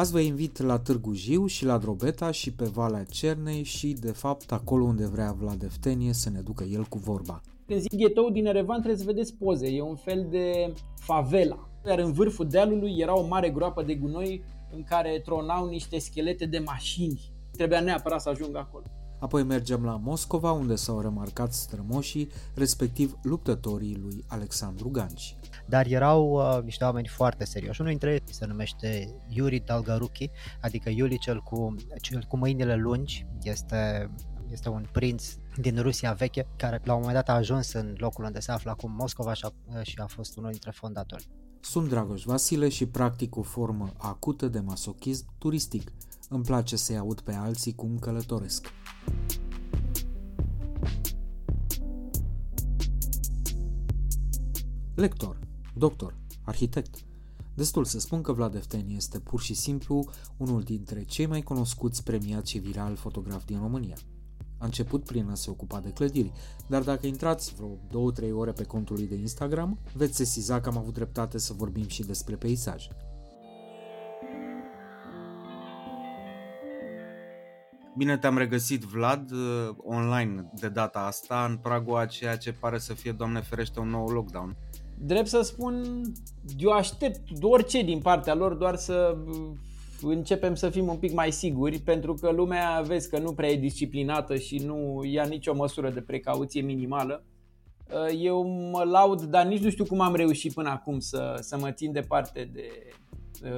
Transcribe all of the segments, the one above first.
Azi vă invit la Târgu Jiu și la Drobeta și pe Valea Cernei și, de fapt, acolo unde vrea Vlad Eftenie să ne ducă el cu vorba. Când zic ghetou din Erevan trebuie să vedeți poze, e un fel de favela. Iar în vârful dealului era o mare groapă de gunoi în care tronau niște schelete de mașini. Trebuia neapărat să ajung acolo. Apoi mergem la Moscova, unde s-au remarcat strămoșii, respectiv luptătorii lui Alexandru Ganci. Dar erau uh, niște oameni foarte serioși. Unul dintre ei se numește Yuri Dalgaruki, adică Yuri cel cu, cel cu mâinile lungi, este este un prinț din Rusia veche care la un moment dat a ajuns în locul unde se află acum Moscova și a, și a fost unul dintre fondatori. Sunt Dragoș Vasile și practic o formă acută de masochism turistic. Îmi place să-i aud pe alții cum călătoresc. Lector, doctor, arhitect. Destul să spun că Vlad Efteni este pur și simplu unul dintre cei mai cunoscuți premiați și viral fotografi din România. A început prin a se ocupa de clădiri, dar dacă intrați vreo 2-3 ore pe contul lui de Instagram, veți sesiza că am avut dreptate să vorbim și despre peisaj. Bine te-am regăsit, Vlad, uh, online de data asta, în pragul a ceea ce pare să fie, Doamne ferește, un nou lockdown. Drept să spun, eu aștept orice din partea lor, doar să uh, începem să fim un pic mai siguri, pentru că lumea, vezi că nu prea e disciplinată și nu ia nicio măsură de precauție minimală. Uh, eu mă laud, dar nici nu știu cum am reușit până acum să, să mă țin departe de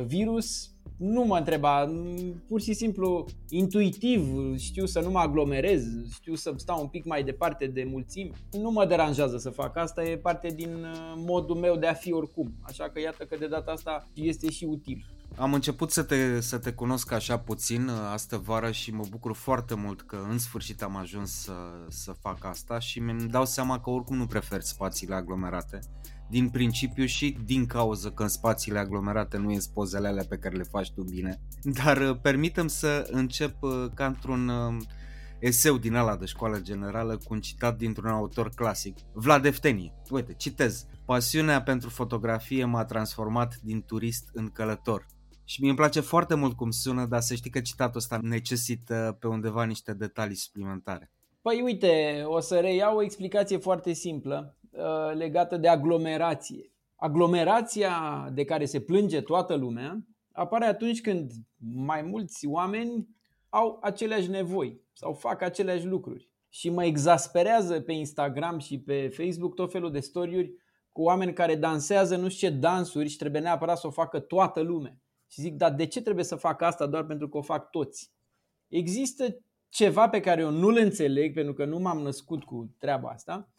virus nu mă întreba, pur și simplu intuitiv știu să nu mă aglomerez, știu să stau un pic mai departe de mulțimi. Nu mă deranjează să fac asta, e parte din uh, modul meu de a fi oricum. Așa că iată că de data asta este și util. Am început să te, să te cunosc așa puțin uh, astă vară și mă bucur foarte mult că în sfârșit am ajuns să, să fac asta și mi dau seama că oricum nu prefer spațiile aglomerate din principiu și din cauza că în spațiile aglomerate nu ies pozele alea pe care le faci tu bine. Dar uh, permitem să încep uh, ca într-un uh, eseu din ala de școală generală cu un citat dintr-un autor clasic, Vlad Eftenie. Uite, citez. Pasiunea pentru fotografie m-a transformat din turist în călător. Și mi îmi place foarte mult cum sună, dar să știi că citatul ăsta necesită pe undeva niște detalii suplimentare. Păi uite, o să reiau o explicație foarte simplă. Uh, legată de aglomerație. Aglomerația de care se plânge toată lumea apare atunci când mai mulți oameni au aceleași nevoi sau fac aceleași lucruri. Și mă exasperează pe Instagram și pe Facebook tot felul de story cu oameni care dansează nu știu ce dansuri și trebuie neapărat să o facă toată lumea. Și zic, dar de ce trebuie să fac asta doar pentru că o fac toți? Există ceva pe care eu nu-l înțeleg pentru că nu m-am născut cu treaba asta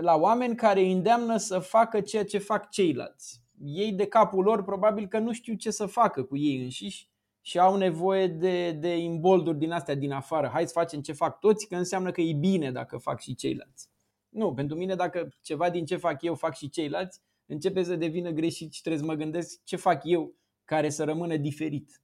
la oameni care îi îndeamnă să facă ceea ce fac ceilalți. Ei de capul lor probabil că nu știu ce să facă cu ei înșiși și au nevoie de, de imbolduri din astea din afară. Hai să facem ce fac toți, că înseamnă că e bine dacă fac și ceilalți. Nu, pentru mine dacă ceva din ce fac eu fac și ceilalți, începe să devină greșit și trebuie să mă gândesc ce fac eu care să rămână diferit.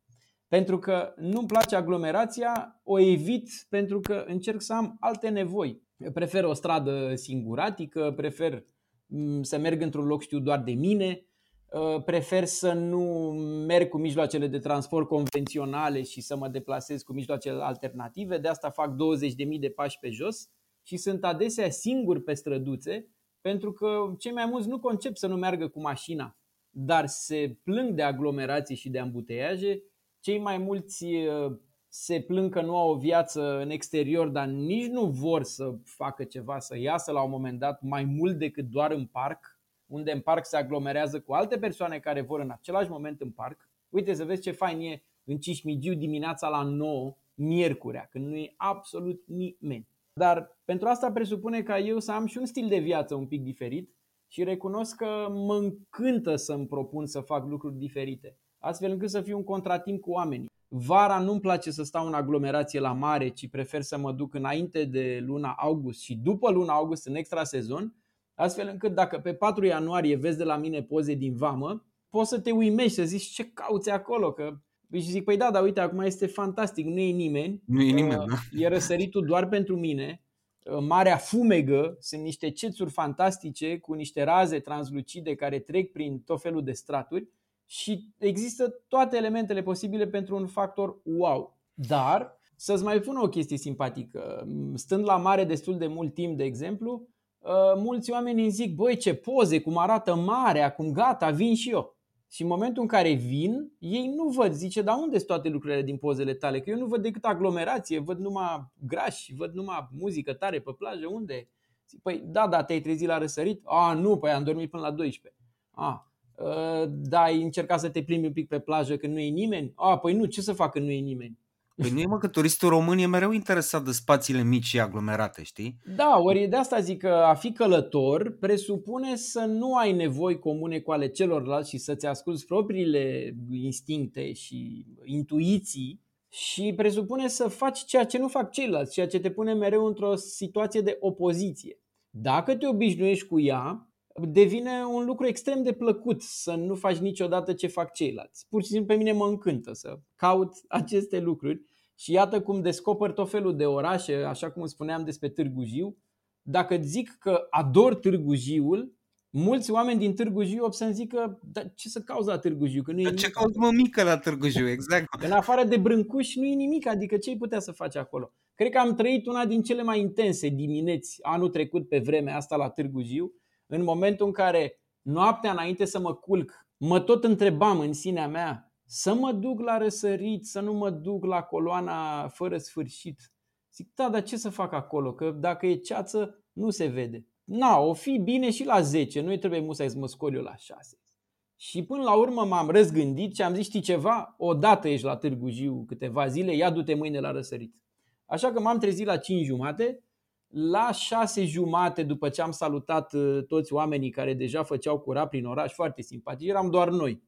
Pentru că nu-mi place aglomerația, o evit pentru că încerc să am alte nevoi. Prefer o stradă singuratică, prefer mm, să merg într-un loc știu doar de mine, uh, prefer să nu merg cu mijloacele de transport convenționale și să mă deplasez cu mijloacele alternative, de asta fac 20.000 de pași pe jos și sunt adesea singur pe străduțe, pentru că cei mai mulți nu concep să nu meargă cu mașina, dar se plâng de aglomerații și de ambuteiaje, cei mai mulți uh, se plâng că nu au o viață în exterior, dar nici nu vor să facă ceva, să iasă la un moment dat mai mult decât doar în parc, unde în parc se aglomerează cu alte persoane care vor în același moment în parc. Uite să vezi ce fain e în Cismigiu dimineața la 9, miercurea, când nu e absolut nimeni. Dar pentru asta presupune ca eu să am și un stil de viață un pic diferit și recunosc că mă încântă să-mi propun să fac lucruri diferite, astfel încât să fiu un contratimp cu oamenii. Vara nu-mi place să stau în aglomerație la mare, ci prefer să mă duc înainte de luna august și după luna august în extra sezon, astfel încât dacă pe 4 ianuarie vezi de la mine poze din vamă, poți să te uimești, să zici ce cauți acolo, că și zic, păi da, dar uite, acum este fantastic, nu e nimeni. Nu e nimeni, uh, da? E răsăritul doar pentru mine. Uh, Marea fumegă, sunt niște cețuri fantastice cu niște raze translucide care trec prin tot felul de straturi și există toate elementele posibile pentru un factor wow. Dar, să-ți mai pun o chestie simpatică. Stând la mare destul de mult timp, de exemplu, uh, mulți oameni îmi zic, băi, ce poze, cum arată marea, cum gata, vin și eu. Și în momentul în care vin, ei nu văd, zice, dar unde sunt toate lucrurile din pozele tale? Că eu nu văd decât aglomerație, văd numai grași, văd numai muzică tare pe plajă, unde? Zic, păi da, da, te-ai trezit la răsărit? A, nu, păi am dormit până la 12. A, ă, da, ai încercat să te plimbi un pic pe plajă când nu e nimeni? A, păi nu, ce să fac când nu e nimeni? Păi nu e mă că turistul român e mereu interesat de spațiile mici și aglomerate, știi? Da, ori de asta zic că a fi călător presupune să nu ai nevoi comune cu ale celorlalți și să-ți asculți propriile instincte și intuiții și presupune să faci ceea ce nu fac ceilalți, ceea ce te pune mereu într-o situație de opoziție. Dacă te obișnuiești cu ea, devine un lucru extrem de plăcut să nu faci niciodată ce fac ceilalți. Pur și simplu pe mine mă încântă să caut aceste lucruri și iată cum descoper tot felul de orașe, așa cum spuneam despre Târgu Jiu. Dacă îți zic că ador Târgu Jiul, mulți oameni din Târgu Jiu o să-mi zică dar ce să cauți la Târgu Jiu? Că nu e Dar ce nimic cauți mă mică la Târgu Jiu, exact. în afară de brâncuș nu e nimic, adică ce ai putea să faci acolo? Cred că am trăit una din cele mai intense dimineți anul trecut pe vremea asta la Târgu Jiu, în momentul în care noaptea înainte să mă culc, mă tot întrebam în sinea mea să mă duc la răsărit, să nu mă duc la coloana fără sfârșit. Zic, da, dar ce să fac acolo? Că dacă e ceață, nu se vede. Na, o fi bine și la 10, nu trebuie musai să mă scol eu la 6. Și până la urmă m-am răzgândit și am zis, știi ceva? Odată ești la Târgu Jiu câteva zile, ia du-te mâine la răsărit. Așa că m-am trezit la 5 jumate, la 6 jumate după ce am salutat uh, toți oamenii care deja făceau curat prin oraș, foarte simpatici, eram doar noi,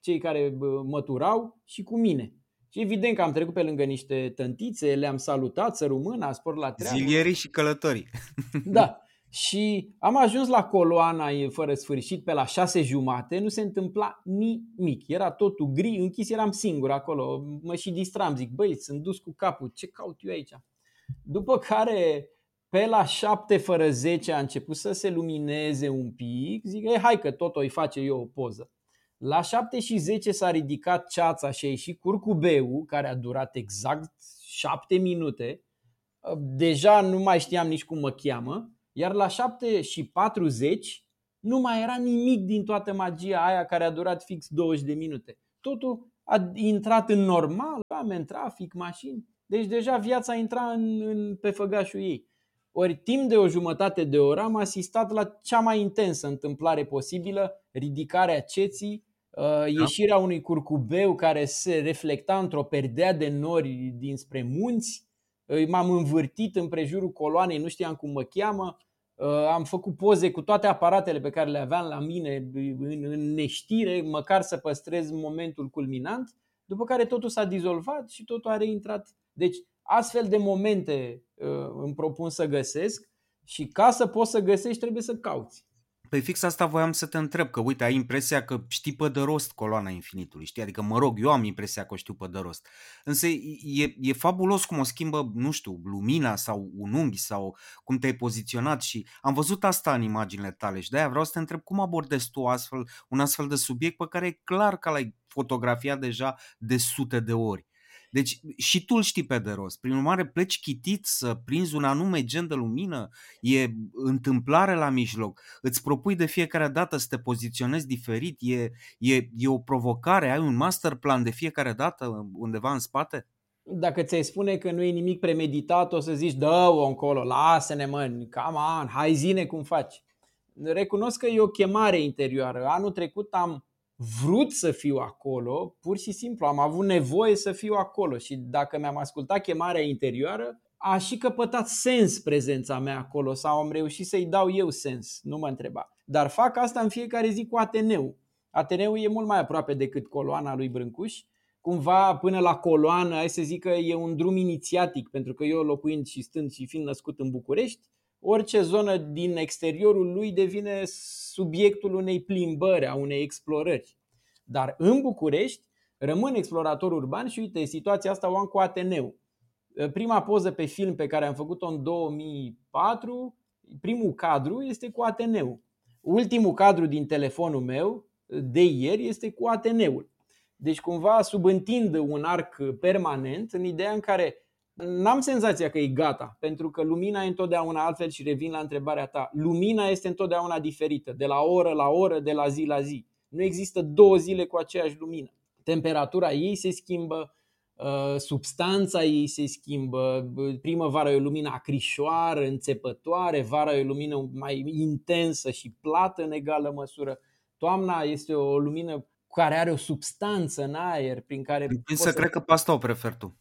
cei care bă, măturau și cu mine. Și evident că am trecut pe lângă niște tântițe, le-am salutat, să rămână, spor la treabă. Zilierii și călătorii. Da. Și am ajuns la coloana e fără sfârșit pe la șase jumate, nu se întâmpla nimic. Era totul gri, închis, eram singur acolo. Mă și distram, zic, băi, sunt dus cu capul, ce caut eu aici? După care, pe la șapte fără 10 a început să se lumineze un pic, zic, e, hai că tot o face eu o poză. La 7 și 10 s-a ridicat ceața și a ieșit curcubeu, care a durat exact 7 minute. Deja nu mai știam nici cum mă cheamă. Iar la 7 și 40 nu mai era nimic din toată magia aia care a durat fix 20 de minute. Totul a intrat în normal, oameni, trafic, mașini. Deci deja viața intra în, în, pe făgașul ei. Ori timp de o jumătate de oră am asistat la cea mai intensă întâmplare posibilă, ridicarea ceții, da. ieșirea unui curcubeu care se reflecta într-o perdea de nori dinspre munți, m-am învârtit în prejurul coloanei, nu știam cum mă cheamă, am făcut poze cu toate aparatele pe care le aveam la mine în, în neștire, măcar să păstrez momentul culminant, după care totul s-a dizolvat și totul a reintrat. Deci astfel de momente îmi propun să găsesc și ca să poți să găsești trebuie să cauți. Păi fix asta voiam să te întreb, că uite, ai impresia că știi pe de rost coloana infinitului, știi? Adică, mă rog, eu am impresia că o știu pe de rost. Însă e, e fabulos cum o schimbă, nu știu, lumina sau un unghi sau cum te-ai poziționat și am văzut asta în imaginile tale și de-aia vreau să te întreb cum abordezi tu astfel, un astfel de subiect pe care e clar că l-ai fotografiat deja de sute de ori. Deci și tu îl știi pe de rost. Prin urmare, pleci chitit să prinzi un anume gen de lumină, e întâmplare la mijloc, îți propui de fiecare dată să te poziționezi diferit, e, e, e o provocare, ai un master plan de fiecare dată undeva în spate? Dacă ți-ai spune că nu e nimic premeditat, o să zici, dă-o încolo, lasă-ne mă, come on, hai zine cum faci. Recunosc că e o chemare interioară. Anul trecut am vrut să fiu acolo, pur și simplu am avut nevoie să fiu acolo și dacă mi-am ascultat chemarea interioară, a și căpătat sens prezența mea acolo sau am reușit să-i dau eu sens, nu mă întreba. Dar fac asta în fiecare zi cu Ateneu. Ateneu e mult mai aproape decât coloana lui Brâncuș. cumva până la coloană, hai să zic că e un drum inițiatic, pentru că eu locuind și stând și fiind născut în București, orice zonă din exteriorul lui devine subiectul unei plimbări, a unei explorări. Dar în București rămân explorator urban și uite, situația asta o am cu Ateneu. Prima poză pe film pe care am făcut-o în 2004, primul cadru este cu Ateneu. Ultimul cadru din telefonul meu de ieri este cu Ateneul. Deci cumva subîntind un arc permanent în ideea în care n-am senzația că e gata, pentru că lumina e întotdeauna altfel și revin la întrebarea ta. Lumina este întotdeauna diferită, de la oră la oră, de la zi la zi. Nu există două zile cu aceeași lumină. Temperatura ei se schimbă, uh, substanța ei se schimbă. Primăvara e o lumină acrișoară, înțepătoare, vara e o lumină mai intensă și plată în egală măsură. Toamna este o lumină care are o substanță în aer prin care... Să cred că pe asta o prefer tu.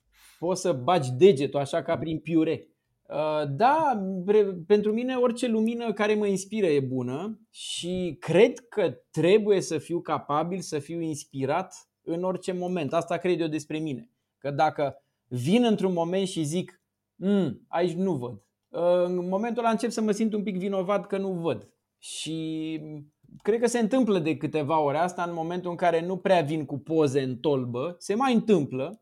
Poți să bagi degetul așa ca prin piure. Uh, da, pentru mine orice lumină care mă inspiră e bună și cred că trebuie să fiu capabil să fiu inspirat în orice moment. Asta cred eu despre mine. Că dacă vin într-un moment și zic, mm, aici nu văd, uh, în momentul ăla încep să mă simt un pic vinovat că nu văd. Și cred că se întâmplă de câteva ore asta în momentul în care nu prea vin cu poze în tolbă, se mai întâmplă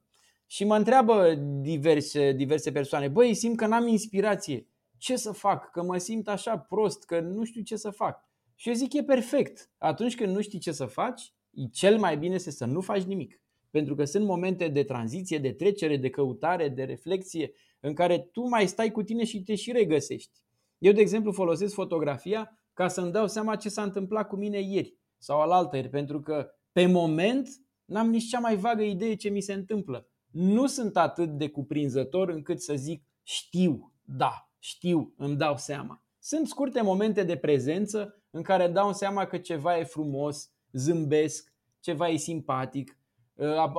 și mă întreabă diverse, diverse persoane, băi, simt că n-am inspirație, ce să fac, că mă simt așa prost, că nu știu ce să fac. Și eu zic, e perfect. Atunci când nu știi ce să faci, cel mai bine este să nu faci nimic. Pentru că sunt momente de tranziție, de trecere, de căutare, de reflexie, în care tu mai stai cu tine și te și regăsești. Eu, de exemplu, folosesc fotografia ca să-mi dau seama ce s-a întâmplat cu mine ieri sau alaltă ieri, pentru că pe moment n-am nici cea mai vagă idee ce mi se întâmplă. Nu sunt atât de cuprinzător încât să zic știu, da, știu, îmi dau seama. Sunt scurte momente de prezență în care dau seama că ceva e frumos, zâmbesc, ceva e simpatic,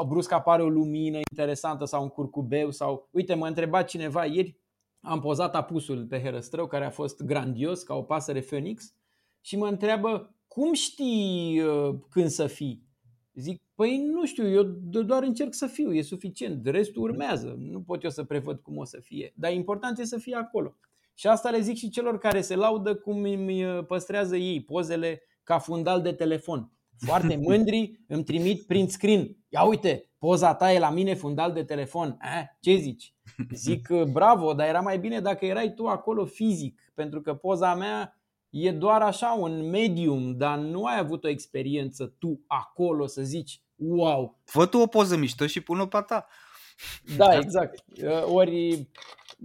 brusc apare o lumină interesantă sau un curcubeu sau... Uite, mă întreba cineva ieri am pozat apusul pe herăstrău, care a fost grandios, ca o pasăre Phoenix, și mă întreabă, cum știi uh, când să fii? Zic, păi nu știu, eu doar încerc să fiu, e suficient, restul urmează, nu pot eu să prevăd cum o să fie, dar important e să fie acolo. Și asta le zic și celor care se laudă cum îmi uh, păstrează ei pozele ca fundal de telefon. Foarte mândri, îmi trimit print screen. Ia uite, poza ta e la mine fundal de telefon. Eh, ce zici? Zic bravo, dar era mai bine dacă erai tu acolo fizic, pentru că poza mea e doar așa un medium, dar nu ai avut o experiență tu acolo să zici wow. Fă tu o poză mișto și pun-o pe ta. Da, exact. Ori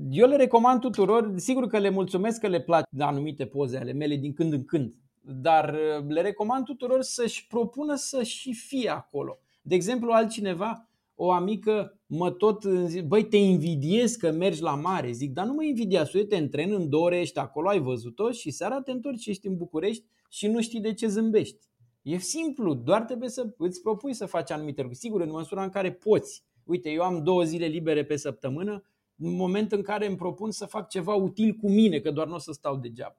eu le recomand tuturor, sigur că le mulțumesc că le plac anumite poze ale mele din când în când, dar le recomand tuturor să-și propună să și fie acolo. De exemplu, altcineva, o amică, mă tot zic, băi, te invidiez că mergi la mare. Zic, dar nu mă invidiați, uite, în tren în două ore ești acolo, ai văzut-o și seara te întorci, ești în București și nu știi de ce zâmbești. E simplu, doar trebuie să îți propui să faci anumite lucruri. Sigur, în măsura în care poți. Uite, eu am două zile libere pe săptămână, în moment în care îmi propun să fac ceva util cu mine, că doar nu o să stau degeaba.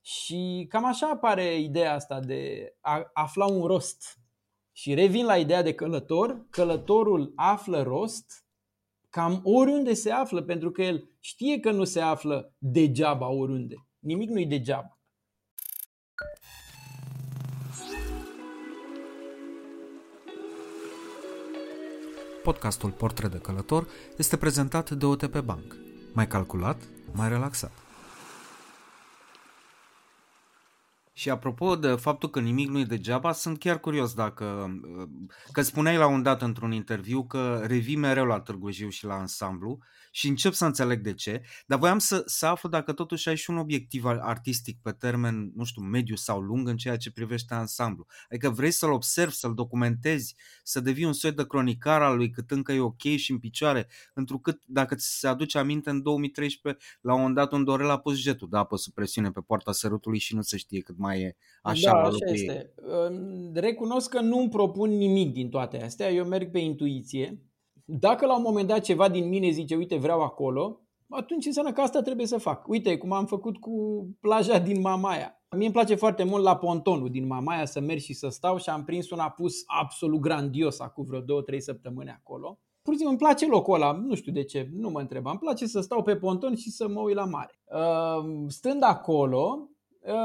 Și cam așa apare ideea asta de a afla un rost și revin la ideea de călător, călătorul află rost cam oriunde se află, pentru că el știe că nu se află degeaba oriunde. Nimic nu-i degeaba. Podcastul Portret de Călător este prezentat de OTP Bank. Mai calculat, mai relaxat. Și apropo de faptul că nimic nu e degeaba, sunt chiar curios dacă... Că spuneai la un dat într-un interviu că revii mereu la Târgu Jiu și la ansamblu și încep să înțeleg de ce, dar voiam să, să aflu dacă totuși ai și un obiectiv artistic pe termen, nu știu, mediu sau lung în ceea ce privește ansamblu. Adică vrei să-l observi, să-l documentezi, să devii un soi de cronicar al lui cât încă e ok și în picioare, întrucât dacă ți se aduce aminte în 2013, la un dat un Dorel a pus jetul de apă sub presiune pe poarta sărutului și nu se știe cât mai e așa da, la așa este. Recunosc că nu îmi propun nimic din toate astea, eu merg pe intuiție dacă la un moment dat ceva din mine zice, uite, vreau acolo, atunci înseamnă că asta trebuie să fac. Uite, cum am făcut cu plaja din Mamaia. Mie îmi place foarte mult la pontonul din Mamaia să merg și să stau și am prins un apus absolut grandios acum vreo două, trei săptămâni acolo. Pur și simplu îmi place locul ăla, nu știu de ce, nu mă întreb. Îmi place să stau pe ponton și să mă uit la mare. Uh, stând acolo, uh,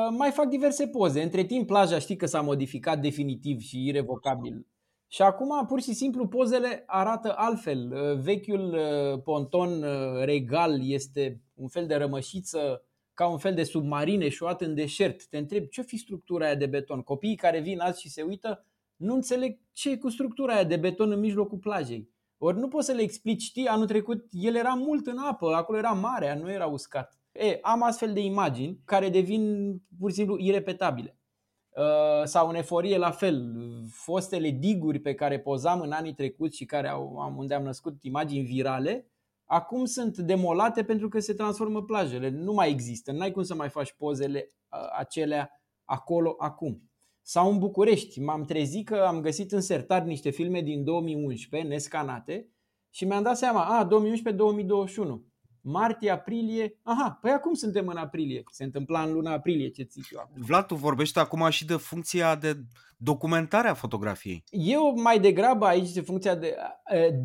mai fac diverse poze. Între timp, plaja știi că s-a modificat definitiv și irrevocabil. Și acum, pur și simplu, pozele arată altfel. Uh, vechiul ponton regal este un fel de rămășiță ca un fel de submarine eșuat în deșert. Te întreb ce fi structura aia de beton. Copiii care vin azi și se uită nu înțeleg ce e cu structura aia de beton în mijlocul plajei. Ori nu poți să le explici, știi, anul trecut el era mult în apă, acolo era mare, nu era uscat. E, am astfel de imagini care devin pur și simplu irepetabile. Uh, sau în eforie la fel, fostele diguri pe care pozam în anii trecuți și care au, unde am născut imagini virale, acum sunt demolate pentru că se transformă plajele. Nu mai există, n-ai cum să mai faci pozele acelea acolo acum. Sau în București, m-am trezit că am găsit în sertar niște filme din 2011, nescanate, și mi-am dat seama, a, 2011-2021, martie-aprilie, aha, păi acum suntem în aprilie, se întâmpla în luna aprilie, ce zic eu acum. Vlad, tu vorbești acum și de funcția de documentare a fotografiei. Eu mai degrabă aici de funcția de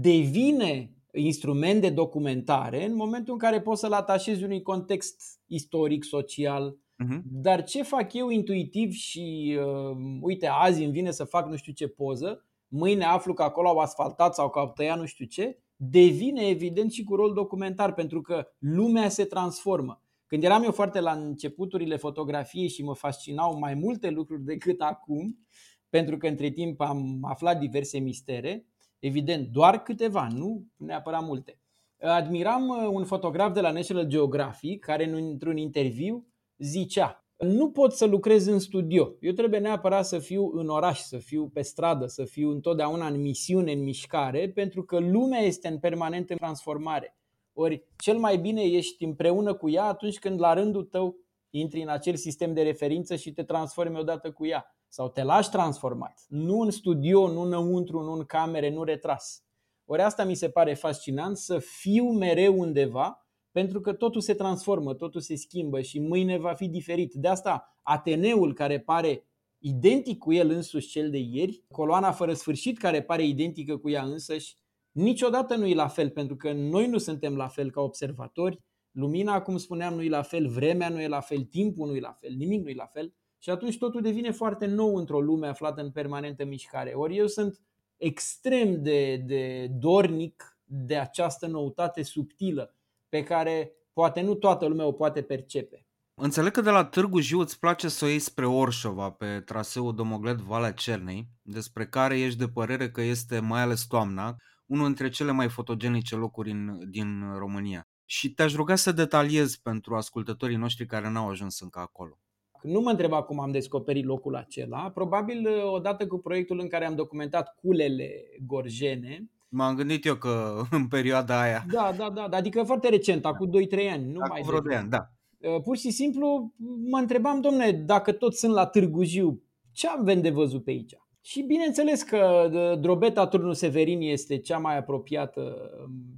devine instrument de documentare în momentul în care poți să-l atașezi unui context istoric, social. Uh-huh. Dar ce fac eu intuitiv și uh, uite, azi îmi vine să fac nu știu ce poză, mâine aflu că acolo au asfaltat sau că au tăiat nu știu ce, devine evident și cu rol documentar pentru că lumea se transformă. Când eram eu foarte la începuturile fotografiei și mă fascinau mai multe lucruri decât acum, pentru că între timp am aflat diverse mistere, Evident, doar câteva, nu neapărat multe. Admiram uh, un fotograf de la National Geographic care într-un interviu zicea nu pot să lucrez în studio. Eu trebuie neapărat să fiu în oraș, să fiu pe stradă, să fiu întotdeauna în misiune, în mișcare, pentru că lumea este în permanentă transformare. Ori cel mai bine ești împreună cu ea atunci când la rândul tău intri în acel sistem de referință și te transformi odată cu ea sau te lași transformat. Nu în studio, nu înăuntru, nu în camere, nu retras. Ori asta mi se pare fascinant, să fiu mereu undeva, pentru că totul se transformă, totul se schimbă și mâine va fi diferit. De asta Ateneul care pare identic cu el însuși cel de ieri, coloana fără sfârșit care pare identică cu ea însăși, niciodată nu e la fel, pentru că noi nu suntem la fel ca observatori, lumina, cum spuneam, nu e la fel, vremea nu e la fel, timpul nu e la fel, nimic nu e la fel și atunci totul devine foarte nou într-o lume aflată în permanentă mișcare. Ori eu sunt extrem de, de dornic de această noutate subtilă pe care poate nu toată lumea o poate percepe. Înțeleg că de la Târgu Jiu îți place să o iei spre Orșova pe traseul Domoglet Valea Cernei, despre care ești de părere că este, mai ales toamna, unul dintre cele mai fotogenice locuri în, din România. Și te-aș ruga să detaliezi pentru ascultătorii noștri care n-au ajuns încă acolo. Nu mă întreba cum am descoperit locul acela. Probabil uh, odată cu proiectul în care am documentat culele gorjene. M-am gândit eu că în perioada aia. Da, da, da. Adică foarte recent, acum 2-3 ani. Nu acum mai vreo 2 ani, da. Uh, pur și simplu mă întrebam, domne, dacă toți sunt la Târgu Jiu, ce am de văzut pe aici? Și bineînțeles că uh, Drobeta Turnul Severin este cea mai apropiată,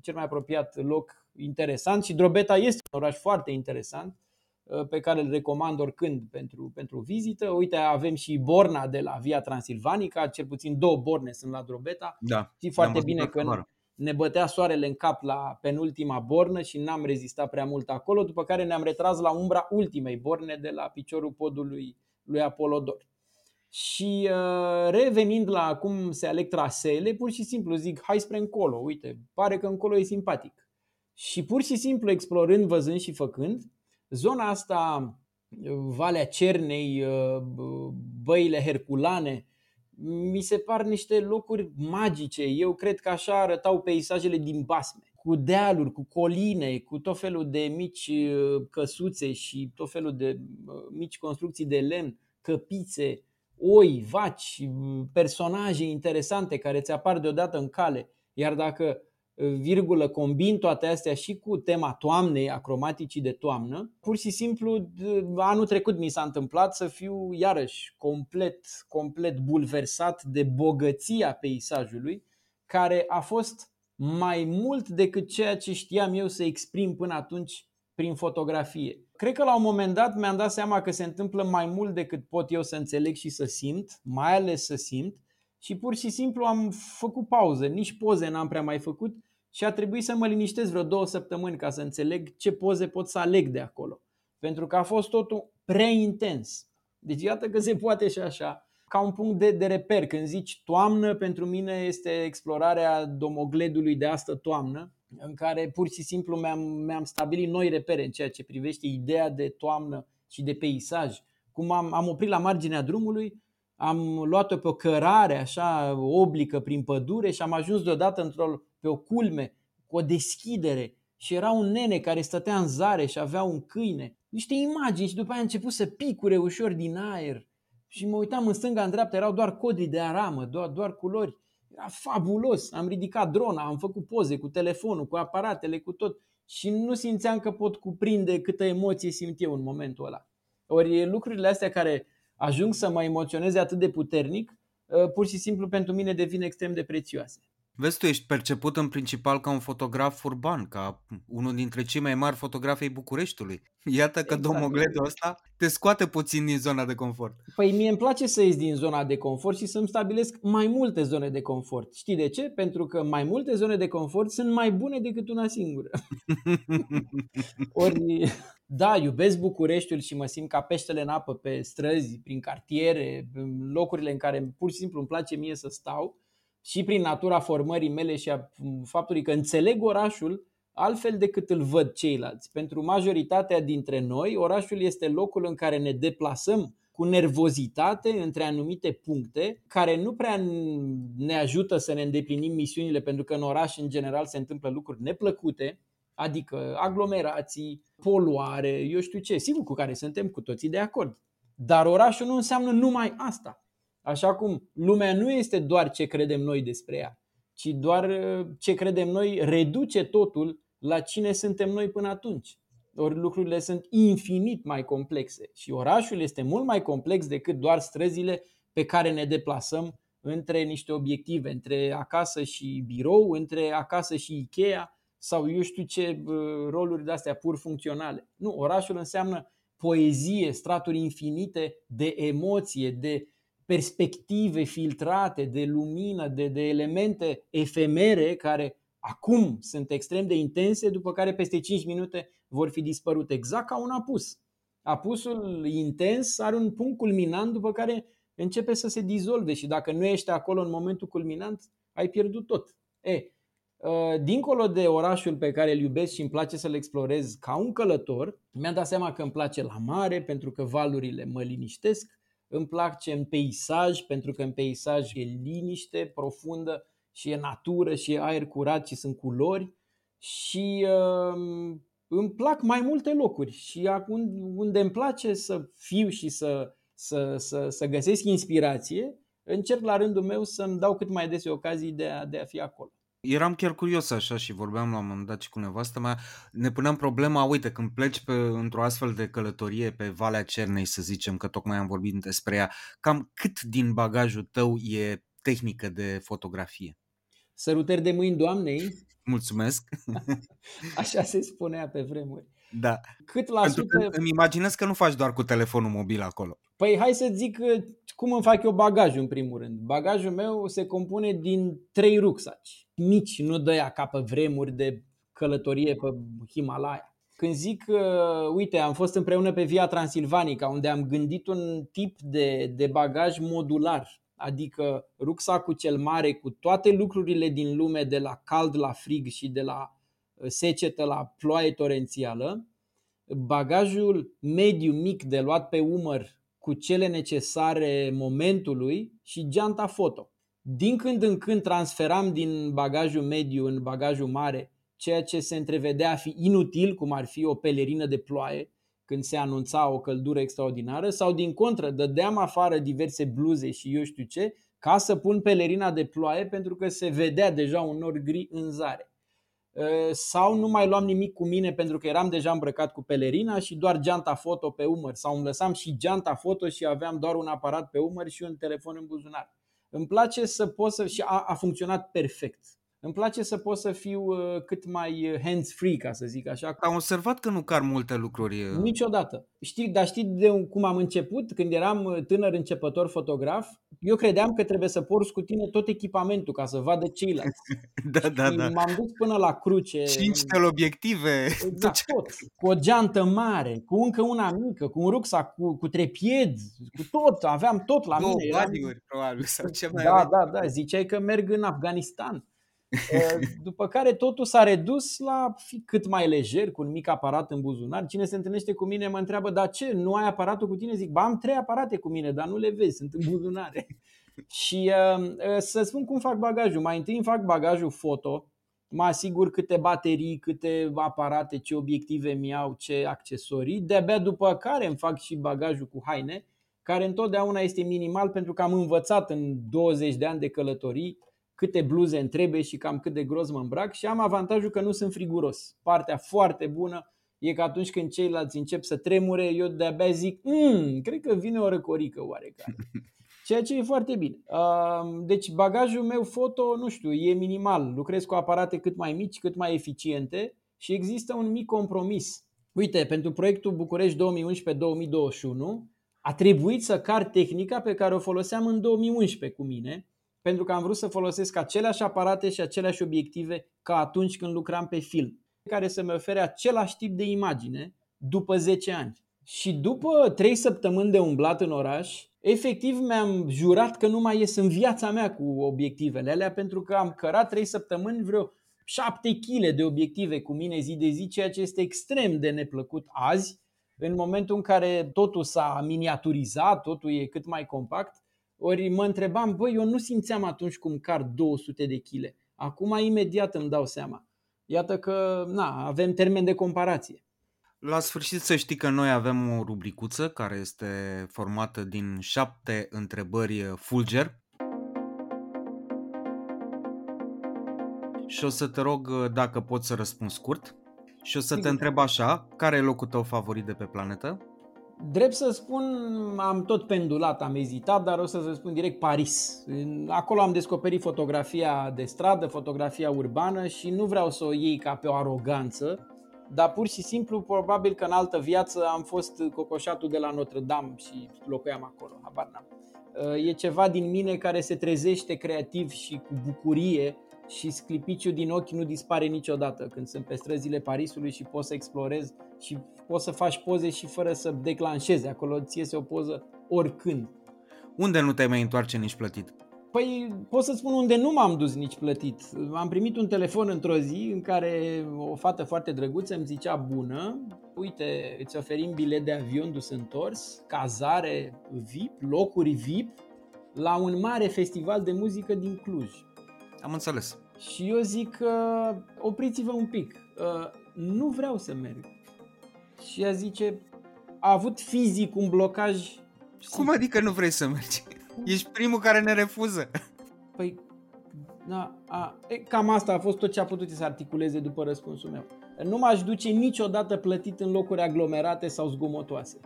cel mai apropiat loc interesant și Drobeta este un oraș foarte interesant Uh, pe care îl recomand oricând pentru, pentru vizită. Uite, avem și Borna de la Via Transilvanica, cel puțin două borne sunt la Drobeta. Da, Știi foarte bine că ne bătea soarele în cap la penultima bornă și n-am rezistat prea mult acolo, după care ne-am retras la umbra ultimei borne de la piciorul podului lui Apolodor. Și uh, revenind la cum se aleg traseele, pur și simplu zic, hai spre încolo, uite, pare că încolo e simpatic. Și pur și simplu explorând, văzând și făcând, Zona asta, Valea Cernei, băile Herculane, mi se par niște locuri magice. Eu cred că așa arătau peisajele din basme, cu dealuri, cu coline, cu tot felul de mici căsuțe și tot felul de mici construcții de lemn, căpițe, oi, vaci, personaje interesante care ți apar deodată în cale. Iar dacă virgulă, combin toate astea și cu tema toamnei, a cromaticii de toamnă, pur și simplu anul trecut mi s-a întâmplat să fiu iarăși complet, complet bulversat de bogăția peisajului, care a fost mai mult decât ceea ce știam eu să exprim până atunci prin fotografie. Cred că la un moment dat mi-am dat seama că se întâmplă mai mult decât pot eu să înțeleg și să simt, mai ales să simt, și pur și simplu am făcut pauză, nici poze n-am prea mai făcut și a trebuit să mă liniștesc vreo două săptămâni ca să înțeleg ce poze pot să aleg de acolo. Pentru că a fost totul prea intens. Deci iată că se poate și așa. Ca un punct de, de reper. Când zici toamnă, pentru mine este explorarea domogledului de astă toamnă, în care pur și simplu mi-am, mi-am stabilit noi repere în ceea ce privește ideea de toamnă și de peisaj. Cum am, am oprit la marginea drumului, am luat-o pe o cărare așa oblică prin pădure și am ajuns deodată într-o, pe o culme cu o deschidere și era un nene care stătea în zare și avea un câine. Niște imagini și după aia a început să picure ușor din aer și mă uitam în stânga, în dreapta, erau doar codri de aramă, doar, doar culori. Era fabulos, am ridicat drona, am făcut poze cu telefonul, cu aparatele, cu tot și nu simțeam că pot cuprinde câtă emoție simt eu în momentul ăla. Ori lucrurile astea care ajung să mă emoționeze atât de puternic, uh, pur și simplu pentru mine devin extrem de prețioase. Vezi, tu ești perceput în principal ca un fotograf urban, ca unul dintre cei mai mari fotografi ai Bucureștiului. Iată că exact. domogledul ăsta te scoate puțin din zona de confort. Păi mie îmi place să ies din zona de confort și să-mi stabilesc mai multe zone de confort. Știi de ce? Pentru că mai multe zone de confort sunt mai bune decât una singură. Ori, da, iubesc Bucureștiul și mă simt ca peștele în apă pe străzi, prin cartiere, în locurile în care pur și simplu îmi place mie să stau și prin natura formării mele și a faptului că înțeleg orașul altfel decât îl văd ceilalți. Pentru majoritatea dintre noi, orașul este locul în care ne deplasăm cu nervozitate între anumite puncte care nu prea ne ajută să ne îndeplinim misiunile pentru că în oraș în general se întâmplă lucruri neplăcute, adică aglomerații, poluare, eu știu ce, sigur cu care suntem cu toții de acord. Dar orașul nu înseamnă numai asta. Așa cum lumea nu este doar ce credem noi despre ea, ci doar uh, ce credem noi reduce totul la cine suntem noi până atunci. Ori lucrurile sunt infinit mai complexe și orașul este mult mai complex decât doar străzile pe care ne deplasăm între niște obiective, între acasă și birou, între acasă și Ikea sau eu știu ce uh, roluri de astea pur funcționale. Nu, orașul înseamnă poezie, straturi infinite de emoție, de perspective filtrate de lumină, de, de elemente efemere care acum sunt extrem de intense, după care peste 5 minute vor fi dispărute, exact ca un apus. Apusul intens are un punct culminant după care începe să se dizolve și dacă nu ești acolo în momentul culminant, ai pierdut tot. E, ă, dincolo de orașul pe care îl iubesc și îmi place să-l explorez ca un călător, mi-am dat seama că îmi place la mare pentru că valurile mă liniștesc, îmi place în peisaj, pentru că în peisaj e liniște profundă și e natură și e aer curat și sunt culori și uh, îmi plac mai multe locuri și acum unde îmi place să fiu și să, să, să, să găsesc inspirație, încerc la rândul meu să-mi dau cât mai dese ocazii de a, de a fi acolo. Eram chiar curios așa și vorbeam la un moment dat și cu nevastă mea, ne puneam problema, uite, când pleci pe, într-o astfel de călătorie pe Valea Cernei, să zicem, că tocmai am vorbit despre ea, cam cât din bagajul tău e tehnică de fotografie? Sărutări de mâini doamnei. Mulțumesc. Așa se spunea pe vremuri. Da. Cât la Pentru sută... îmi imaginez că nu faci doar cu telefonul mobil acolo. Păi hai să zic cum îmi fac eu bagajul în primul rând. Bagajul meu se compune din trei rucsaci mici, nu dă ca pe vremuri de călătorie pe Himalaya. Când zic, uh, uite, am fost împreună pe Via Transilvanica, unde am gândit un tip de, de bagaj modular, adică rucsacul cel mare cu toate lucrurile din lume, de la cald la frig și de la uh, secetă la ploaie torențială, bagajul mediu mic de luat pe umăr cu cele necesare momentului și geanta foto. Din când în când transferam din bagajul mediu în bagajul mare ceea ce se întrevedea a fi inutil, cum ar fi o pelerină de ploaie, când se anunța o căldură extraordinară, sau din contră, dădeam afară diverse bluze și eu știu ce, ca să pun pelerina de ploaie pentru că se vedea deja un nor gri în zare. Ă, sau nu mai luam nimic cu mine pentru că eram deja îmbrăcat cu pelerina și doar geanta foto pe umăr. Sau îmi lăsam și geanta foto și aveam doar un aparat pe umăr și un telefon în buzunar. Îmi place să pot să... și a, a funcționat perfect. Îmi place să pot să fiu uh, cât mai uh, hands-free, ca să zic așa. Am observat că nu car multe lucruri. uh, Niciodată. Știi, dar știi de un- cum am început? Când eram uh, tânăr începător fotograf, eu credeam că trebuie să porți cu tine tot echipamentul ca să vadă ceilalți. Da, da, Și da. M-am dus până la cruce. Cinci în- teleobiective. Exact, tot. Cu o geantă mare, cu încă una mică, cu un rucsac, cu, cu trepied, cu tot. Aveam tot la Două mine. Eram- badiuri, probabil, sau ce mai Da, aveai. da, da, ziceai că merg în Afganistan. Uh, După care totul s-a redus la fi cât mai lejer, cu un mic aparat în buzunar. Cine se întâlnește cu mine mă întreabă, dar ce, nu ai aparatul cu tine? Zic, ba am trei aparate cu mine, dar nu le vezi, sunt în buzunare. Și uh, uh, să spun cum fac bagajul. Mai întâi îmi fac bagajul foto, mă asigur câte baterii, câte aparate, ce obiective mi au, ce accesorii. De-abia după care îmi fac și bagajul cu haine, care întotdeauna este minimal pentru că am învățat în 20 de ani de călătorii câte bluze îmi trebuie și cam cât de gros mă îmbrac și am avantajul că nu sunt friguros. Partea foarte bună e că atunci când ceilalți încep să tremure, eu de-abia zic, mmm, cred că vine o răcorică oarecare. Ceea ce e foarte bine. Uh, Deci bagajul meu foto, nu știu, e minimal. Lucrez cu aparate cât mai mici, cât mai eficiente și există un mic compromis. Uite, pentru proiectul București 2011-2021 a trebuit să car tehnica pe care o foloseam în 2011 cu mine, pentru că am vrut să folosesc aceleași aparate și aceleași obiective ca atunci când lucram pe film, care să-mi ofere același tip de imagine după 10 ani. Și după 3 săptămâni de umblat în oraș, efectiv mi-am jurat că nu mai ies în viața mea cu obiectivele alea, pentru că am cărat 3 săptămâni vreo 7 kg de obiective cu mine zi de zi, ceea ce este extrem de neplăcut azi, în momentul în care totul s-a miniaturizat, totul e cât mai compact, ori mă întrebam, băi, eu nu simțeam atunci cum car 200 de kg. Acum imediat îmi dau seama. Iată că, na, avem termen de comparație. La sfârșit să știi că noi avem o rubricuță care este formată din șapte întrebări uh, fulger. Și o să te rog uh, dacă poți să răspunzi scurt. Și o să te Sigur. întreb așa, care e locul tău favorit de pe planetă? Drept să spun, am tot pendulat, am ezitat, dar o să vă spun direct Paris. În- Acolo am descoperit fotografia de stradă, fotografia urbană și nu vreau să o iei ca pe o aroganță, dar pur și simplu, probabil că în altă viață am fost cocoșatul de la Notre-Dame și locuiam acolo, habar n-am. E ceva din mine care se trezește creativ și cu bucurie și sclipiciul din ochi nu dispare niciodată când sunt pe străzile Parisului și poți să explorez și poți să faci poze și fără să declanșeze. Acolo ți iese o poză oricând. Unde nu te mai întoarce nici plătit? Păi pot să spun unde nu m-am dus nici plătit. Am primit un telefon într-o zi în care o fată foarte drăguță îmi zicea bună, uite, îți oferim bilet de avion dus întors, cazare VIP, locuri VIP la un mare festival de muzică din Cluj. Am înțeles. Și eu zic, uh, opriți-vă un pic, uh, nu vreau să merg. Și ea zice, a avut fizic un blocaj. Cum adică nu vrei să mergi? Ești primul care ne refuză. Păi, da, a, e, cam asta a fost tot ce a putut să articuleze după răspunsul meu. Nu m-aș duce niciodată plătit în locuri aglomerate sau zgomotoase.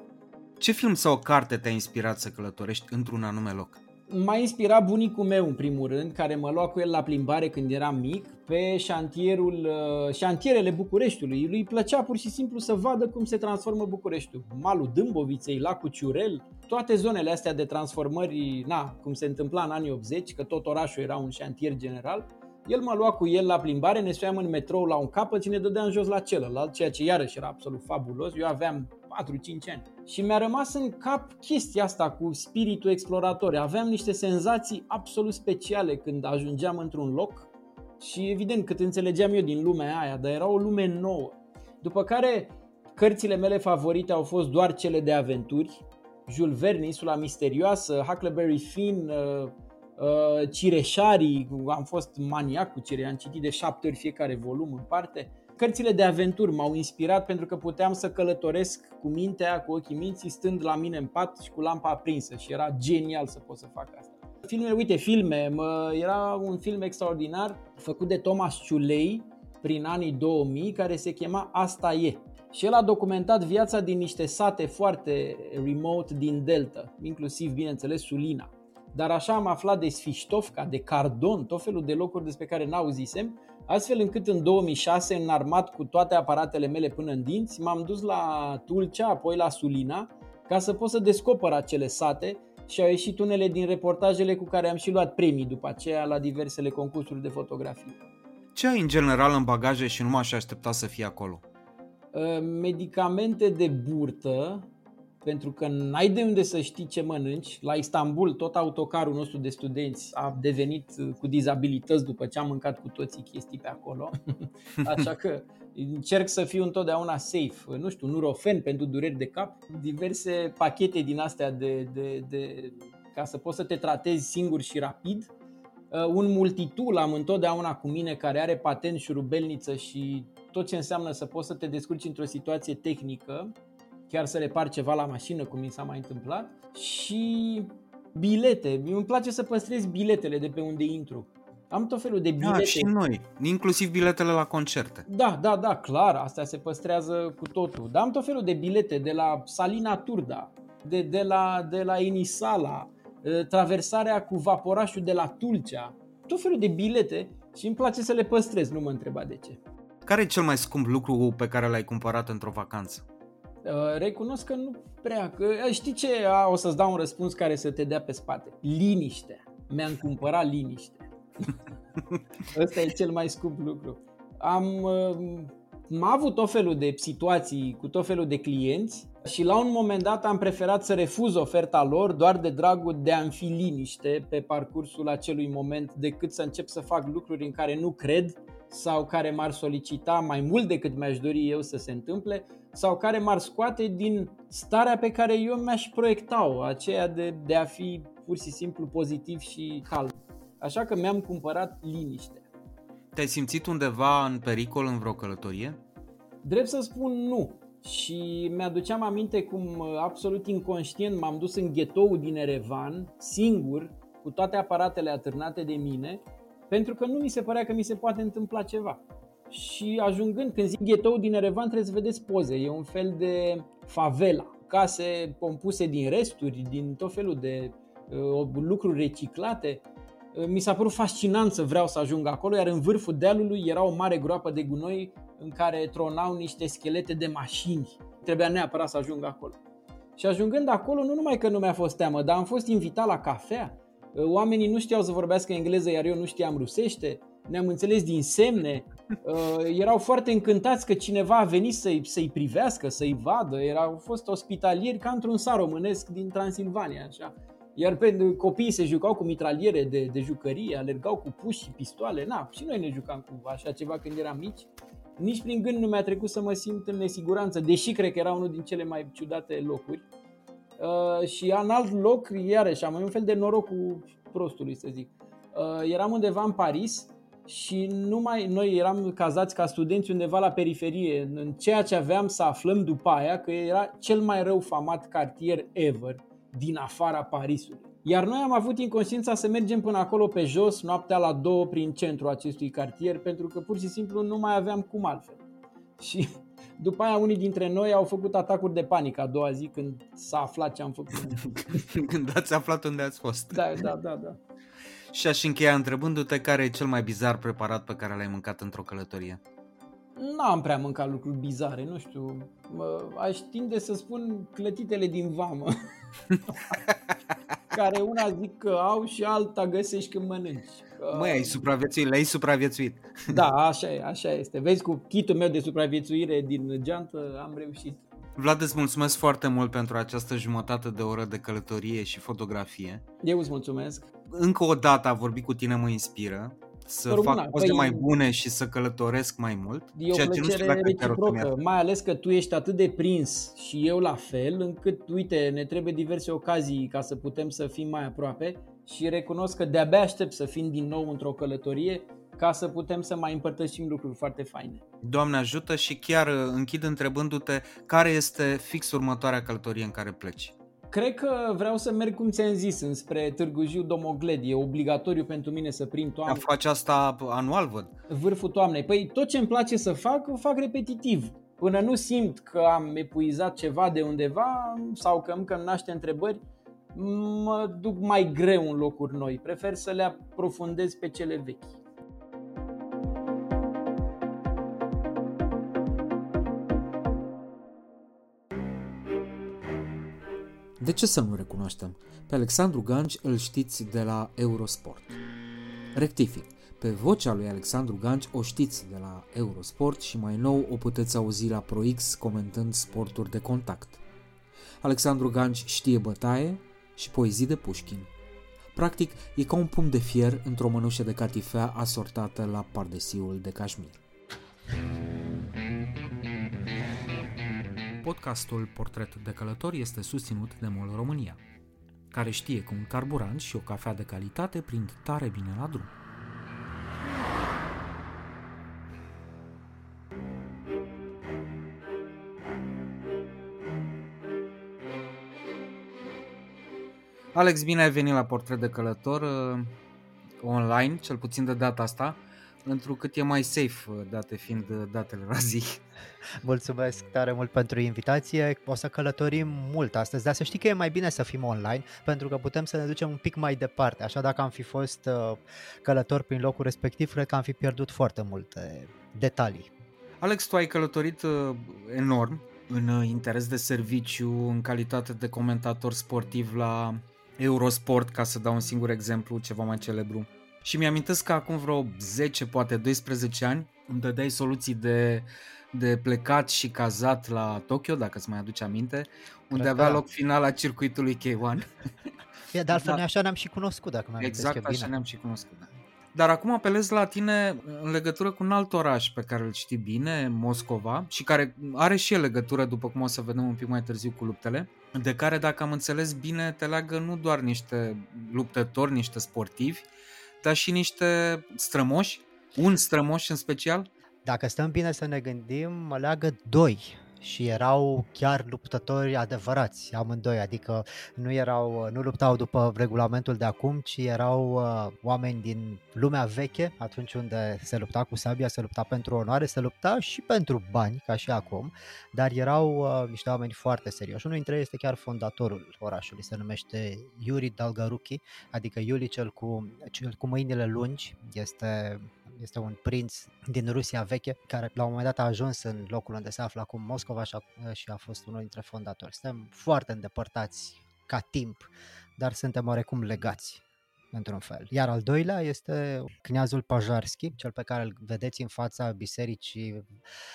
Ce film sau carte te-a inspirat să călătorești într-un anume loc? M-a inspirat bunicul meu, în primul rând, care mă lua cu el la plimbare când eram mic, pe șantierul, uh, șantierele Bucureștiului. Lui îi plăcea pur și simplu să vadă cum se transformă Bucureștiul. Malul Dâmboviței, lacul Ciurel, toate zonele astea de transformări, na, cum se întâmpla în anii 80, că tot orașul era un șantier general, el mă lua cu el la plimbare, ne suiam în metrou la un capăt și ne dădea în jos la celălalt, ceea ce iarăși era absolut fabulos. Eu aveam 4-5 ani. Și mi-a rămas în cap chestia asta cu spiritul explorator. Aveam niște senzații absolut speciale când ajungeam într-un loc și evident cât înțelegeam eu din lumea aia, dar era o lume nouă. După care cărțile mele favorite au fost doar cele de aventuri, Jules Verne, Insula Misterioasă, Huckleberry Finn, uh, uh, Cireșarii, am fost maniac cu Cireș, am citit de șapte ori fiecare volum în parte. Cărțile de aventuri m-au inspirat pentru că puteam să călătoresc cu mintea, cu ochii minții, stând la mine în pat și cu lampa aprinsă și era genial să pot să fac asta. Filme, uite, filme, mă, era un film extraordinar făcut de Thomas Ciulei prin anii 2000 care se chema Asta e. Și el a documentat viața din niște sate foarte remote din Delta, inclusiv, bineînțeles, Sulina. Dar așa am aflat de Sfiștovca, de Cardon, tot felul de locuri despre care n-auzisem, astfel încât în 2006, înarmat cu toate aparatele mele până în dinți, m-am dus la Tulcea, apoi la Sulina, ca să pot să descoper acele sate și au ieșit unele din reportajele cu care am și luat premii după aceea la diversele concursuri de fotografie. Ce ai în general în bagaje și nu m-aș aștepta să fie acolo? Uh, medicamente de burtă, pentru că n-ai de unde să știi ce mănânci. La Istanbul, tot autocarul nostru de studenți a devenit uh, cu dizabilități după ce am mâncat cu toții chestii pe acolo. Așa că încerc să fiu întotdeauna safe. Nu știu, nurofen pentru dureri de cap, diverse pachete din astea de, de, de, ca să poți să te tratezi singur și rapid. Uh, un multitool am întotdeauna cu mine care are patent șurubelniță și tot ce înseamnă să poți să te descurci într-o situație tehnică, chiar să repar ceva la mașină, cum mi s-a mai întâmplat, și bilete. Îmi place să păstrez biletele de pe unde intru. Am tot felul de Da, bilete. și noi, inclusiv biletele la concerte. Da, da, da, clar, astea se păstrează cu totul. Dar am tot felul de bilete de la Salina Turda, de, de la, de la Enisala, eh, traversarea cu vaporașul de la Tulcea, tot felul de bilete și îmi place să le păstrez, nu mă întreba de ce. Care e cel mai scump lucru pe care l-ai cumpărat într-o vacanță? Uh, Recunosc că nu prea, că uh, știi ce, A, o să-ți dau un răspuns care să te dea pe spate. Liniște. Mi-am cumpărat liniște. Ăsta e cel mai scump lucru. Am, uh, am avut tot felul de situații cu tot felul de clienți și la un moment dat am preferat să refuz oferta lor doar de dragul de a-mi fi liniște pe parcursul acelui moment decât să încep să fac lucruri în care nu cred sau care m-ar solicita mai mult decât mi-aș dori eu să se întâmple sau care m-ar scoate din starea pe care eu mi-aș proiecta-o, aceea de, de a fi pur și simplu pozitiv și calm. Așa că mi-am cumpărat liniște. Te-ai simțit undeva în pericol în vreo călătorie? Drept să spun nu. Și mi-aduceam aminte cum uh, absolut inconștient m-am dus în ghetoul din Erevan, singur, cu toate aparatele atârnate de mine, pentru că nu mi se părea că mi se poate întâmpla ceva. Și ajungând, când zic ghetoul din Erevan, trebuie să vedeți poze. E un fel de favela, case compuse din resturi, din tot felul de uh, lucruri reciclate. Uh, mi s-a părut fascinant să vreau să ajung acolo, iar în vârful dealului era o mare groapă de gunoi în care tronau niște schelete de mașini. Trebuia neapărat să ajung acolo. Și ajungând acolo, nu numai că nu mi-a fost teamă, dar am fost invitat la cafea. Uh, Oamenii nu știau să vorbească engleză, iar eu nu știam rusește. Ne-am înțeles din semne. Uh, erau foarte încântați că cineva a venit să-i, să-i privească, să-i vadă. Erau fost ospitalieri ca într-un sat românesc din Transilvania. Așa. Iar pe copiii se jucau cu mitraliere de, de jucărie, alergau cu puși și pistoale. Na, și noi ne jucam cu așa ceva când eram mici. Nici prin gând nu mi-a trecut să mă simt în nesiguranță, deși cred că era unul din cele mai ciudate locuri. Uh, și în alt loc, iarăși, am un fel de noroc cu prostului, să zic. Uh, eram undeva în Paris și numai noi eram cazați ca studenți undeva la periferie, în ceea ce aveam să aflăm după aia că era cel mai rău famat cartier ever din afara Parisului. Iar noi am avut inconștiința să mergem până acolo pe jos, noaptea la două, prin centrul acestui cartier, pentru că pur și simplu nu mai aveam cum altfel. Și după aia unii dintre noi au făcut atacuri de panică a doua zi când s-a aflat ce am făcut. Când ați aflat unde ați fost. Da, da, da, da. Și aș încheia întrebându-te care e cel mai bizar preparat pe care l-ai mâncat într-o călătorie. N-am prea mâncat lucruri bizare, nu știu. Mă, aș tinde să spun clătitele din vamă. care una zic că au și alta găsești când mănânci. Că- Măi, ai supraviețuit, le-ai supraviețuit. Da, așa e, așa este. Vezi, cu kitul meu de supraviețuire din geantă am reușit. Vlad, îți mulțumesc foarte mult pentru această jumătate de oră de călătorie și fotografie. Eu îți mulțumesc. Încă o dată a vorbi cu tine mă inspiră să Rămâna, fac poze păi- mai bune și să călătoresc mai mult. E o ceea ce nu știu plăcere dacă chiar o să-mi reciprocă, mai ales că tu ești atât de prins și eu la fel, încât, uite, ne trebuie diverse ocazii ca să putem să fim mai aproape și recunosc că de-abia aștept să fim din nou într-o călătorie ca să putem să mai împărtășim lucruri foarte faine. Doamne ajută și chiar uh, închid întrebându-te care este fix următoarea călătorie în care pleci. Cred că vreau să merg, cum ți-am zis, înspre Târgu Jiu Domogled. E obligatoriu pentru mine să prind Am toamnă, faci asta anual, văd. vârful toamnei. Păi tot ce îmi place să fac, o fac repetitiv. Până nu simt că am epuizat ceva de undeva sau că încă îmi naște întrebări, mă duc mai greu în locuri noi. Prefer să le aprofundez pe cele vechi. De ce să nu recunoaștem? Pe Alexandru Ganci îl știți de la Eurosport. Rectific, pe vocea lui Alexandru Ganci o știți de la Eurosport și mai nou o puteți auzi la ProX comentând sporturi de contact. Alexandru Ganci știe bătaie și poezii de Pușkin. Practic, e ca un pumn de fier într-o mănușă de catifea asortată la pardesiul de cașmir. Podcastul Portret de Călător este susținut de MOL România, care știe că un carburant și o cafea de calitate prind tare bine la drum. Alex, bine ai venit la Portret de Călător uh, online, cel puțin de data asta, pentru cât e mai safe, uh, date fiind uh, datele la zi. Mulțumesc tare mult pentru invitație. O să călătorim mult astăzi, dar să știi că e mai bine să fim online, pentru că putem să ne ducem un pic mai departe. Așa dacă am fi fost uh, călător prin locul respectiv, cred că am fi pierdut foarte multe detalii. Alex, tu ai călătorit uh, enorm în uh, interes de serviciu, în calitate de comentator sportiv la Eurosport, ca să dau un singur exemplu, ceva mai celebru. Și mi-amintesc că acum vreo 10, poate 12 ani, îmi dădeai soluții de, de plecat și cazat la Tokyo, dacă îți mai aduce aminte, unde Cred avea că- loc finala circuitului K1. E, de altfel, Da. noi așa ne-am și cunoscut, dacă mi-am Exact eu așa bine. ne-am și cunoscut. Da. Dar acum apelez la tine în legătură cu un alt oraș pe care îl știi bine, Moscova, și care are și el legătură, după cum o să vedem un pic mai târziu cu luptele, de care, dacă am înțeles bine, te leagă nu doar niște luptători, niște sportivi, dar și niște strămoși, un strămoș în special. Dacă stăm bine să ne gândim, mă leagă doi și erau chiar luptători adevărați, amândoi, adică nu erau, nu luptau după regulamentul de acum, ci erau uh, oameni din lumea veche, atunci unde se lupta cu sabia, se lupta pentru onoare, se lupta și pentru bani, ca și acum, dar erau uh, niște oameni foarte serioși. Unul dintre ei este chiar fondatorul orașului, se numește Yuri Dalgaruki, adică Iuli cel cu, cel cu mâinile lungi, este este un prinț din Rusia veche care la un moment dat a ajuns în locul unde se află acum Moscova și a, și a fost unul dintre fondatori. Suntem foarte îndepărtați ca timp, dar suntem oarecum legați într-un fel. Iar al doilea este Kniazul Pajarski, cel pe care îl vedeți în fața bisericii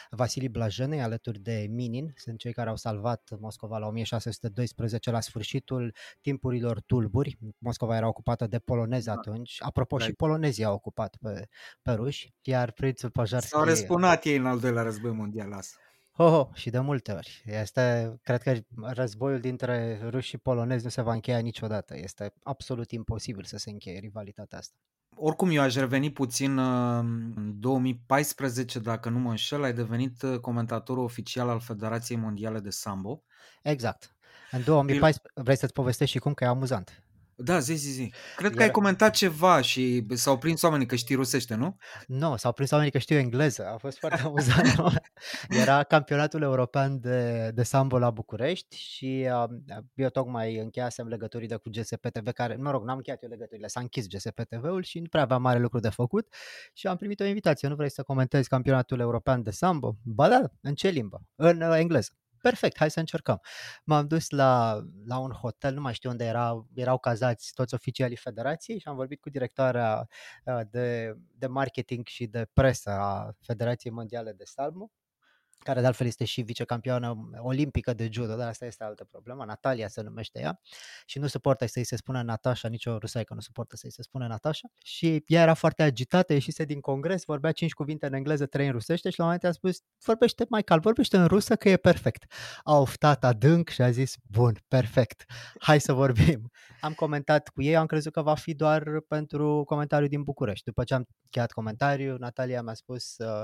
Vasilii Blajenei alături de Minin. Sunt cei care au salvat Moscova la 1612 la sfârșitul timpurilor tulburi. Moscova era ocupată de polonezi atunci. Apropo, Da. și polonezii au ocupat pe, pe ruși, iar prințul Pajarski... S-au răspunat ei în al doilea război mondial, lasă. Ho, ho, și de multe ori. Este, cred că războiul dintre ruși și polonezi nu se va încheia niciodată. Este absolut imposibil să se încheie rivalitatea asta. Oricum, eu aș reveni puțin uh, în 2014, dacă nu mă înșel, ai devenit uh, comentatorul oficial al Federației Mondiale de Sambo. Exact. În 2014, vrei să-ți povestesc și cum, că e amuzant. Da, zi, zi, zi. Cred că Iar- ai comentat ceva și s-au prins oamenii că știi rusește, nu? Nu, s-au prins oamenii că știu engleză, a fost foarte amuzant. nu? Era campionatul european de, de sambo la București și uh, eu tocmai încheiasem legăturile cu GSP TV, care, mă rog, n-am încheiat eu legăturile, s-a închis GSP TV-ul și nu prea aveam mare lucru de făcut și am primit o invitație, nu vrei să comentezi campionatul european de sambo? Ba da, în ce limbă? În uh, engleză. Perfect, hai să încercăm. M-am dus la, la un hotel, nu mai știu unde era, erau cazați toți oficialii federației și am vorbit cu directoarea uh, de, de marketing și de presă a Federației Mondiale de Salmo, care de altfel este și vicecampioană olimpică de judo, dar asta este altă problemă, Natalia se numește ea și nu suportă să-i se spună Natasha, nicio rusaică nu suportă să-i se spună Natasha și ea era foarte agitată, ieșise din congres, vorbea cinci cuvinte în engleză, trei în rusește și la un moment dat a spus, vorbește mai calm, vorbește în rusă că e perfect. A oftat adânc și a zis, bun, perfect, hai să vorbim. Am comentat cu ei, am crezut că va fi doar pentru comentariu din București. După ce am încheiat comentariu, Natalia mi-a spus, uh,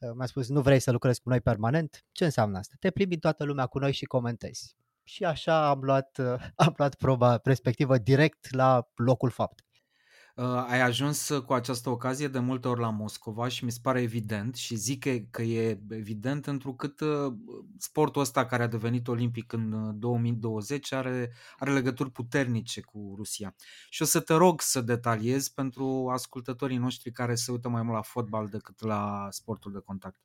uh, mi-a spus, nu vrei să lucrezi cu noi permanent? Ce înseamnă asta? Te plimbi în toată lumea cu noi și comentezi. Și așa am luat, uh, am luat proba respectivă direct la locul faptei. Uh, ai ajuns cu această ocazie de multe ori la Moscova și mi se pare evident și zic că, că e evident întrucât uh, sportul ăsta care a devenit olimpic în 2020 are, are legături puternice cu Rusia. Și o să te rog să detaliezi pentru ascultătorii noștri care se uită mai mult la fotbal decât la sportul de contact.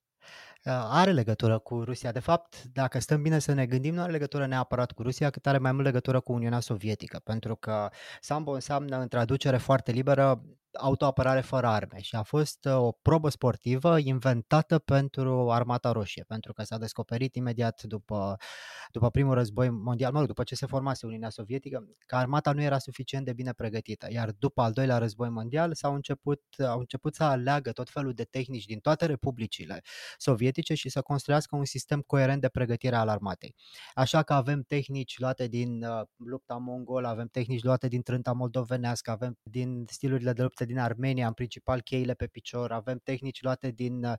Uh, are legătură cu Rusia. De fapt, dacă stăm bine să ne gândim, nu are legătură neapărat cu Rusia, cât are mai mult legătură cu Uniunea Sovietică, pentru că sambo înseamnă în traducere foarte liberă autoapărare fără arme și a fost uh, o probă sportivă inventată pentru Armata Roșie, pentru că s-a descoperit imediat după, după primul război mondial, mă rog, după ce se formase Uniunea Sovietică, că armata nu era suficient de bine pregătită, iar după al doilea război mondial s-au început, au început să aleagă tot felul de tehnici din toate republicile sovietice și să construiască un sistem coerent de pregătire al armatei. Așa că avem tehnici luate din uh, lupta mongolă, avem tehnici luate din trânta moldovenească, avem din stilurile de luptă lupte din Armenia, în principal cheile pe picior, avem tehnici luate din uh,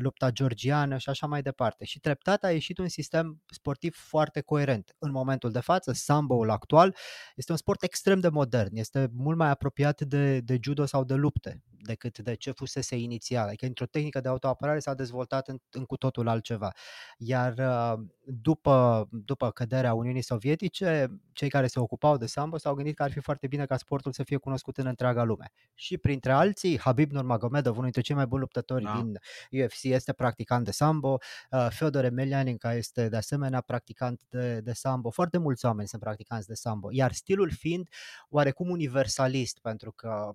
lupta georgiană și așa mai departe. Și treptat a ieșit un sistem sportiv foarte coerent. În momentul de față, sambo-ul actual este un sport extrem de modern, este mult mai apropiat de, de judo sau de lupte decât de ce fusese inițial. Adică într-o tehnică de autoapărare s-a dezvoltat în, în cu totul altceva. Iar uh, după, după căderea Uniunii Sovietice, cei care se ocupau de sambo s-au gândit că ar fi foarte bine ca sportul să fie cunoscut în întreaga lume și printre alții Habib Nurmagomedov, unul dintre cei mai buni luptători da. din UFC, este practicant de sambo, uh, Feodor Emelianinka este de asemenea practicant de, de sambo, foarte mulți oameni sunt practicanți de sambo, iar stilul fiind oarecum universalist, pentru că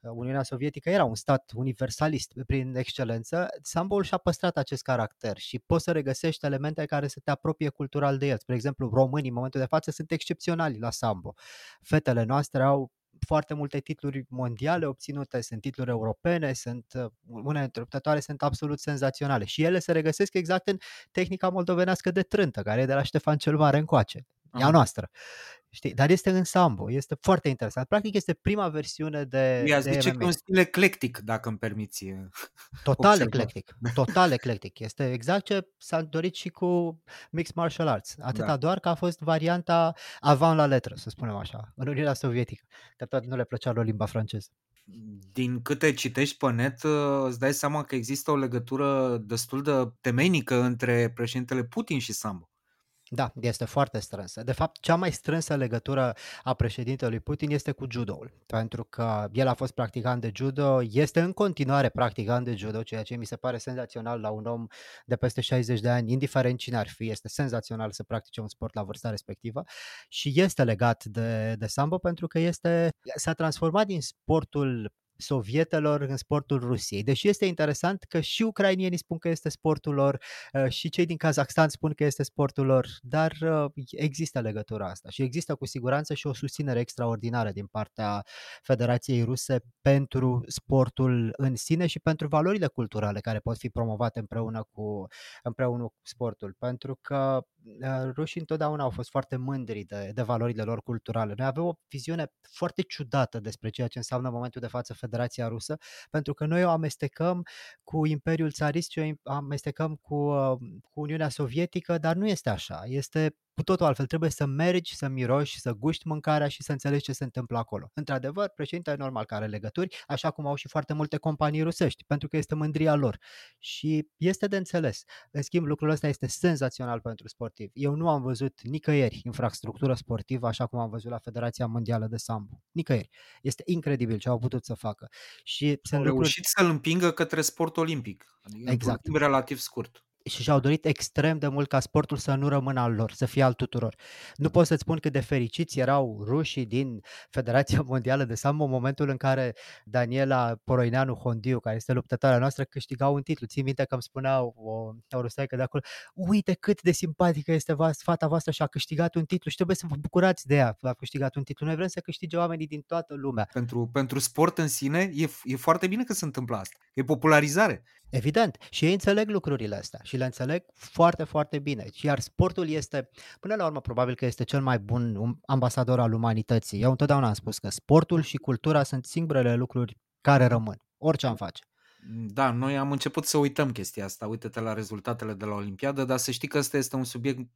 uh, Uniunea Sovietică era un stat universalist prin excelență, sambo și-a păstrat acest caracter și poți să regăsești elemente care să te apropie cultural de el. Spre exemplu, românii în momentul de față sunt excepționali la sambo. Fetele noastre au foarte multe titluri mondiale obținute, sunt titluri europene, sunt uh, unele dintre luptătoare sunt absolut senzaționale și ele se regăsesc exact în tehnica moldovenească de trântă, care e de la Ștefan cel Mare încoace, Aha. ea noastră. Știi? Dar este în sambo, este foarte interesant. Practic este prima versiune de Mi-a de zice că un stil eclectic, dacă îmi permiți. Total observa. eclectic, total eclectic. Este exact ce s-a dorit și cu Mixed Martial Arts. Atâta da. doar că a fost varianta avant la letră, să spunem așa, în Uniunea Sovietică. Că tot nu le plăcea lor limba franceză. Din câte citești pe net, îți dai seama că există o legătură destul de temeinică între președintele Putin și Sambo. Da, este foarte strânsă. De fapt, cea mai strânsă legătură a președintelui Putin este cu judoul, pentru că el a fost practicant de judo, este în continuare practicant de judo, ceea ce mi se pare senzațional la un om de peste 60 de ani, indiferent cine ar fi, este senzațional să practice un sport la vârsta respectivă și este legat de, de sambo pentru că este, s-a transformat din sportul sovietelor în sportul Rusiei. Deși este interesant că și ucrainienii spun că este sportul lor, uh, și cei din Kazakhstan spun că este sportul lor, dar uh, există legătura asta și există cu siguranță și o susținere extraordinară din partea Federației Ruse pentru sportul în sine și pentru valorile culturale care pot fi promovate împreună cu, împreună cu sportul. Pentru că uh, rușii întotdeauna au fost foarte mândri de, de valorile lor culturale. Noi avem o viziune foarte ciudată despre ceea ce înseamnă în momentul de față Federația Rusă, pentru că noi o amestecăm cu Imperiul Țarist și o amestecăm cu, uh, cu Uniunea Sovietică, dar nu este așa. Este cu totul altfel. Trebuie să mergi, să miroși, să guști mâncarea și să înțelegi ce se întâmplă acolo. Într-adevăr, președintele normal care are legături, așa cum au și foarte multe companii rusești, pentru că este mândria lor. Și este de înțeles. În schimb, lucrul ăsta este senzațional pentru sportiv. Eu nu am văzut nicăieri infrastructură sportivă așa cum am văzut la Federația Mondială de Sambo. Nicăieri. Este incredibil ce au putut să facă. Și au lucruri... reușit să-l împingă către sport olimpic. Adică exact. în relativ scurt și și-au dorit extrem de mult ca sportul să nu rămână al lor, să fie al tuturor. Nu pot să-ți spun cât de fericiți erau rușii din Federația Mondială de Sambo în momentul în care Daniela Poroineanu Hondiu, care este luptătoarea noastră, câștigau un titlu. Țin minte că îmi spunea o, o rusaică de acolo, uite cât de simpatică este fata voastră și a câștigat un titlu și trebuie să vă bucurați de ea, a câștigat un titlu. Noi vrem să câștige oamenii din toată lumea. Pentru, pentru sport în sine e, e foarte bine că se întâmplă asta. E popularizare. Evident. Și ei înțeleg lucrurile astea și le înțeleg foarte, foarte bine. Iar sportul este, până la urmă, probabil că este cel mai bun ambasador al umanității. Eu întotdeauna am spus că sportul și cultura sunt singurele lucruri care rămân, orice am face. Da, noi am început să uităm chestia asta, uite-te la rezultatele de la Olimpiadă, dar să știi că ăsta este un subiect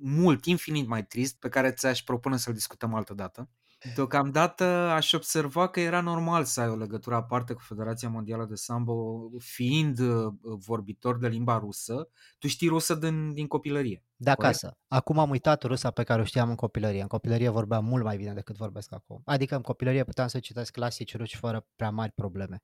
mult, infinit mai trist, pe care ți-aș propune să-l discutăm altă dată. Deocamdată aș observa că era normal să ai o legătură aparte cu Federația Mondială de Sambo, fiind uh, vorbitor de limba rusă. Tu știi rusă din, din copilărie. De acasă. Acum am uitat rusa pe care o știam în copilărie. În copilărie vorbeam mult mai bine decât vorbesc acum. Adică în copilărie puteam să citesc clasici ruși fără prea mari probleme.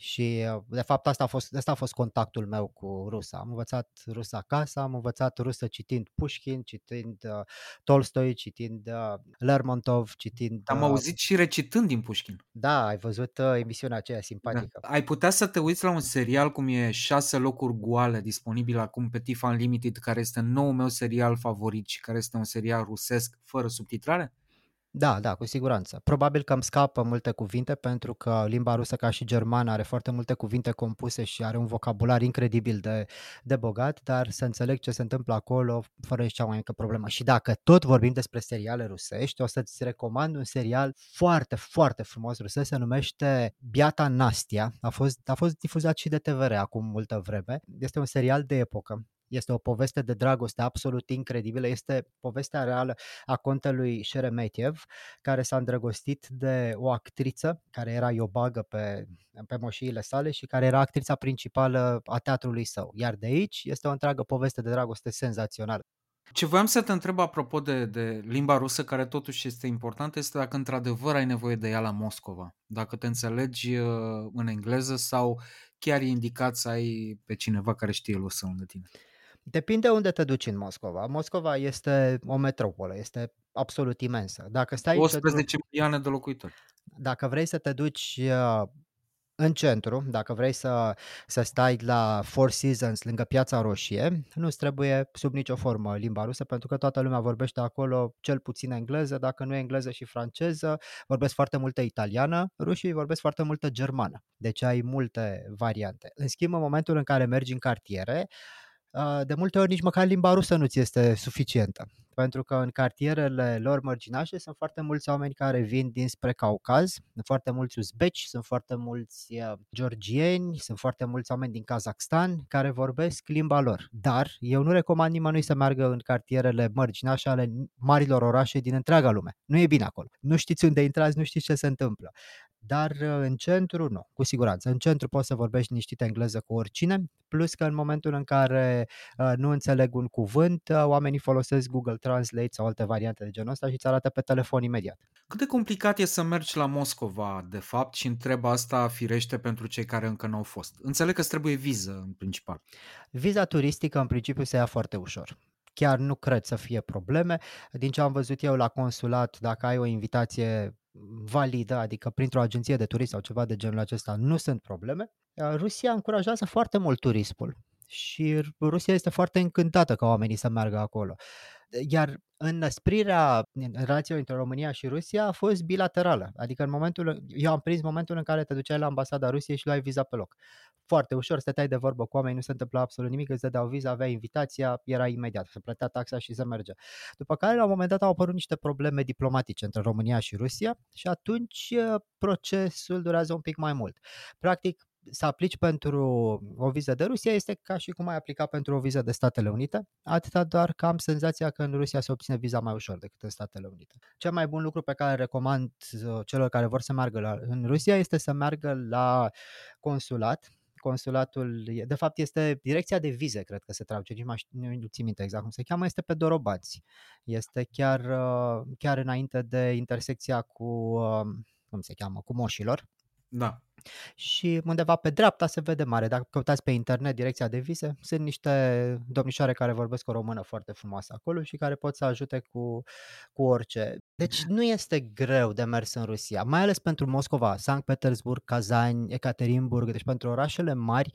Și de fapt asta a fost, asta a fost contactul meu cu rusa. Am învățat rusa acasă, am învățat rusă citind Pushkin, citind uh, Tolstoi, citind uh, Lermontov, citind... Am uh, auzit și recitând din Pushkin. Da, ai văzut uh, emisiunea aceea simpatică. Da. Ai putea să te uiți la un serial cum e șase locuri goale disponibil acum pe TIFF Unlimited, care este nou meu serial favorit și care este un serial rusesc fără subtitrare? Da, da, cu siguranță. Probabil că îmi scapă multe cuvinte pentru că limba rusă ca și germană are foarte multe cuvinte compuse și are un vocabular incredibil de, de bogat, dar să înțeleg ce se întâmplă acolo fără nici cea mai mică problemă. Și dacă tot vorbim despre seriale rusești, o să-ți recomand un serial foarte, foarte frumos rusesc, se numește Biata Nastia. A fost, a fost difuzat și de TVR acum multă vreme. Este un serial de epocă este o poveste de dragoste absolut incredibilă. Este povestea reală a contelui Sheremetyev, care s-a îndrăgostit de o actriță care era iobagă pe, pe moșiile sale și care era actrița principală a teatrului său. Iar de aici este o întreagă poveste de dragoste senzațională. Ce voiam să te întreb apropo de, de limba rusă, care totuși este importantă, este dacă într-adevăr ai nevoie de ea la Moscova. Dacă te înțelegi uh, în engleză sau chiar e indicat să ai pe cineva care știe rusă lângă tine. Depinde unde te duci în Moscova. Moscova este o metropolă, este absolut imensă. Dacă stai 11 milioane de locuitori. Dacă vrei să te duci uh, în centru, dacă vrei să, să stai la Four Seasons lângă Piața Roșie, nu trebuie sub nicio formă limba rusă, pentru că toată lumea vorbește acolo cel puțin engleză, dacă nu e engleză și franceză, vorbesc foarte multă italiană, rușii vorbesc foarte multă germană, deci ai multe variante. În schimb, în momentul în care mergi în cartiere, de multe ori nici măcar limba rusă nu ți este suficientă. Pentru că în cartierele lor mărginașe sunt foarte mulți oameni care vin dinspre Caucaz, sunt foarte mulți uzbeci, sunt foarte mulți georgieni, sunt foarte mulți oameni din Kazakhstan care vorbesc limba lor. Dar eu nu recomand nimănui să meargă în cartierele mărginașe ale marilor orașe din întreaga lume. Nu e bine acolo. Nu știți unde intrați, nu știți ce se întâmplă dar uh, în centru nu, cu siguranță. În centru poți să vorbești niște engleză cu oricine, plus că în momentul în care uh, nu înțeleg un cuvânt, uh, oamenii folosesc Google Translate sau alte variante de genul ăsta și îți arată pe telefon imediat. Cât de complicat e să mergi la Moscova, de fapt, și întreb asta firește pentru cei care încă nu au fost. Înțeleg că îți trebuie viză, în principal. Viza turistică, în principiu, se ia foarte ușor chiar nu cred să fie probleme. Din ce am văzut eu la consulat, dacă ai o invitație validă, adică printr-o agenție de turism sau ceva de genul acesta, nu sunt probleme. Rusia încurajează foarte mult turismul și Rusia este foarte încântată ca oamenii să meargă acolo. Iar înăsprirea relațiilor între România și Rusia a fost bilaterală. Adică în momentul, eu am prins momentul în care te duceai la ambasada Rusiei și luai viza pe loc. Foarte ușor, stăteai de vorbă cu oameni, nu se întâmpla absolut nimic, îți dădeau viza, avea invitația, era imediat, se plătea taxa și se merge. După care, la un moment dat, au apărut niște probleme diplomatice între România și Rusia și atunci procesul durează un pic mai mult. Practic, să aplici pentru o viză de Rusia este ca și cum ai aplica pentru o viză de Statele Unite, atâta doar că am senzația că în Rusia se obține viza mai ușor decât în Statele Unite. Cel mai bun lucru pe care recomand uh, celor care vor să meargă la, în Rusia este să meargă la consulat, consulatul, de fapt este direcția de vize, cred că se traduce, nici mai nu țin minte exact cum se cheamă, este pe Dorobați. Este chiar, uh, chiar înainte de intersecția cu, uh, cum se cheamă, cu Moșilor. Da și undeva pe dreapta se vede mare. Dacă căutați pe internet direcția de vize, sunt niște domnișoare care vorbesc o română foarte frumoasă acolo și care pot să ajute cu, cu orice. Deci nu este greu de mers în Rusia, mai ales pentru Moscova, Sankt Petersburg, Kazan, Ekaterinburg, deci pentru orașele mari,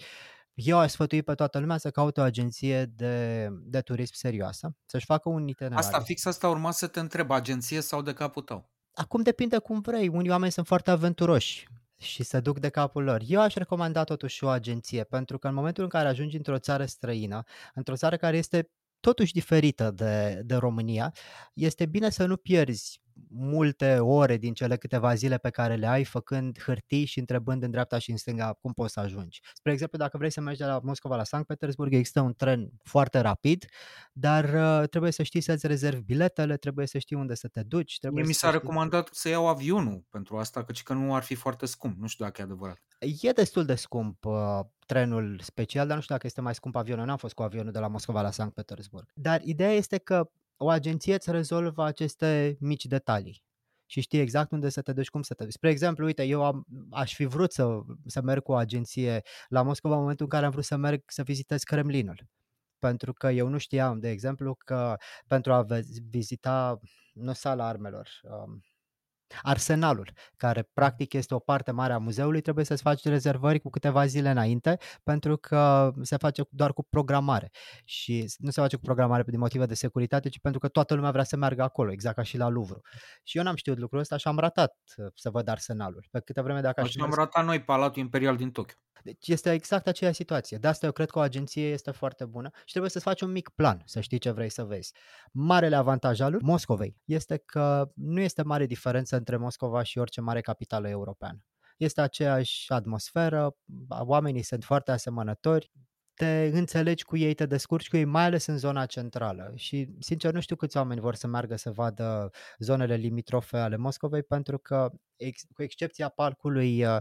eu aș sfătui pe toată lumea să caute o agenție de, de turism serioasă, să-și facă un itinerar. Asta fix asta urma să te întreb, agenție sau de capul tău? Acum depinde cum vrei. Unii oameni sunt foarte aventuroși și se duc de capul lor. Eu aș recomanda totuși o agenție, pentru că în momentul în care ajungi într-o țară străină, într-o țară care este totuși diferită de, de România, este bine să nu pierzi multe ore din cele câteva zile pe care le ai făcând hârtii și întrebând în dreapta și în stânga cum poți să ajungi. Spre exemplu, dacă vrei să mergi de la Moscova la Sankt Petersburg, există un tren foarte rapid, dar uh, trebuie să știi să-ți rezervi biletele, trebuie să știi unde să te duci. Trebuie Mie mi să s-a știi... recomandat să iau avionul pentru asta, căci că nu ar fi foarte scump. Nu știu dacă e adevărat. E destul de scump uh, trenul special, dar nu știu dacă este mai scump avionul. N-am fost cu avionul de la Moscova la Sankt Petersburg. Dar ideea este că o agenție îți rezolvă aceste mici detalii și știi exact unde să te duci, cum să te duci. Spre exemplu, uite, eu am, aș fi vrut să, să merg cu o agenție la Moscova în momentul în care am vrut să merg să vizitez Kremlinul. Pentru că eu nu știam, de exemplu, că pentru a vizita, nu sala armelor, um, Arsenalul, care practic este o parte mare a muzeului, trebuie să-ți faci rezervări cu câteva zile înainte, pentru că se face doar cu programare. Și nu se face cu programare din motive de securitate, ci pentru că toată lumea vrea să meargă acolo, exact ca și la Louvre. Și eu n-am știut lucrul ăsta și am ratat uh, să văd Arsenalul. Pe câte vreme dacă aș am ratat noi Palatul Imperial din Tokyo. Deci este exact aceeași situație. De asta eu cred că o agenție este foarte bună și trebuie să-ți faci un mic plan, să știi ce vrei să vezi. Marele avantaj al Moscovei este că nu este mare diferență între Moscova și orice mare capitală europeană. Este aceeași atmosferă, oamenii sunt foarte asemănători, te înțelegi cu ei, te descurci cu ei, mai ales în zona centrală. Și, sincer, nu știu câți oameni vor să meargă să vadă zonele limitrofe ale Moscovei, pentru că, ex, cu excepția parcului uh,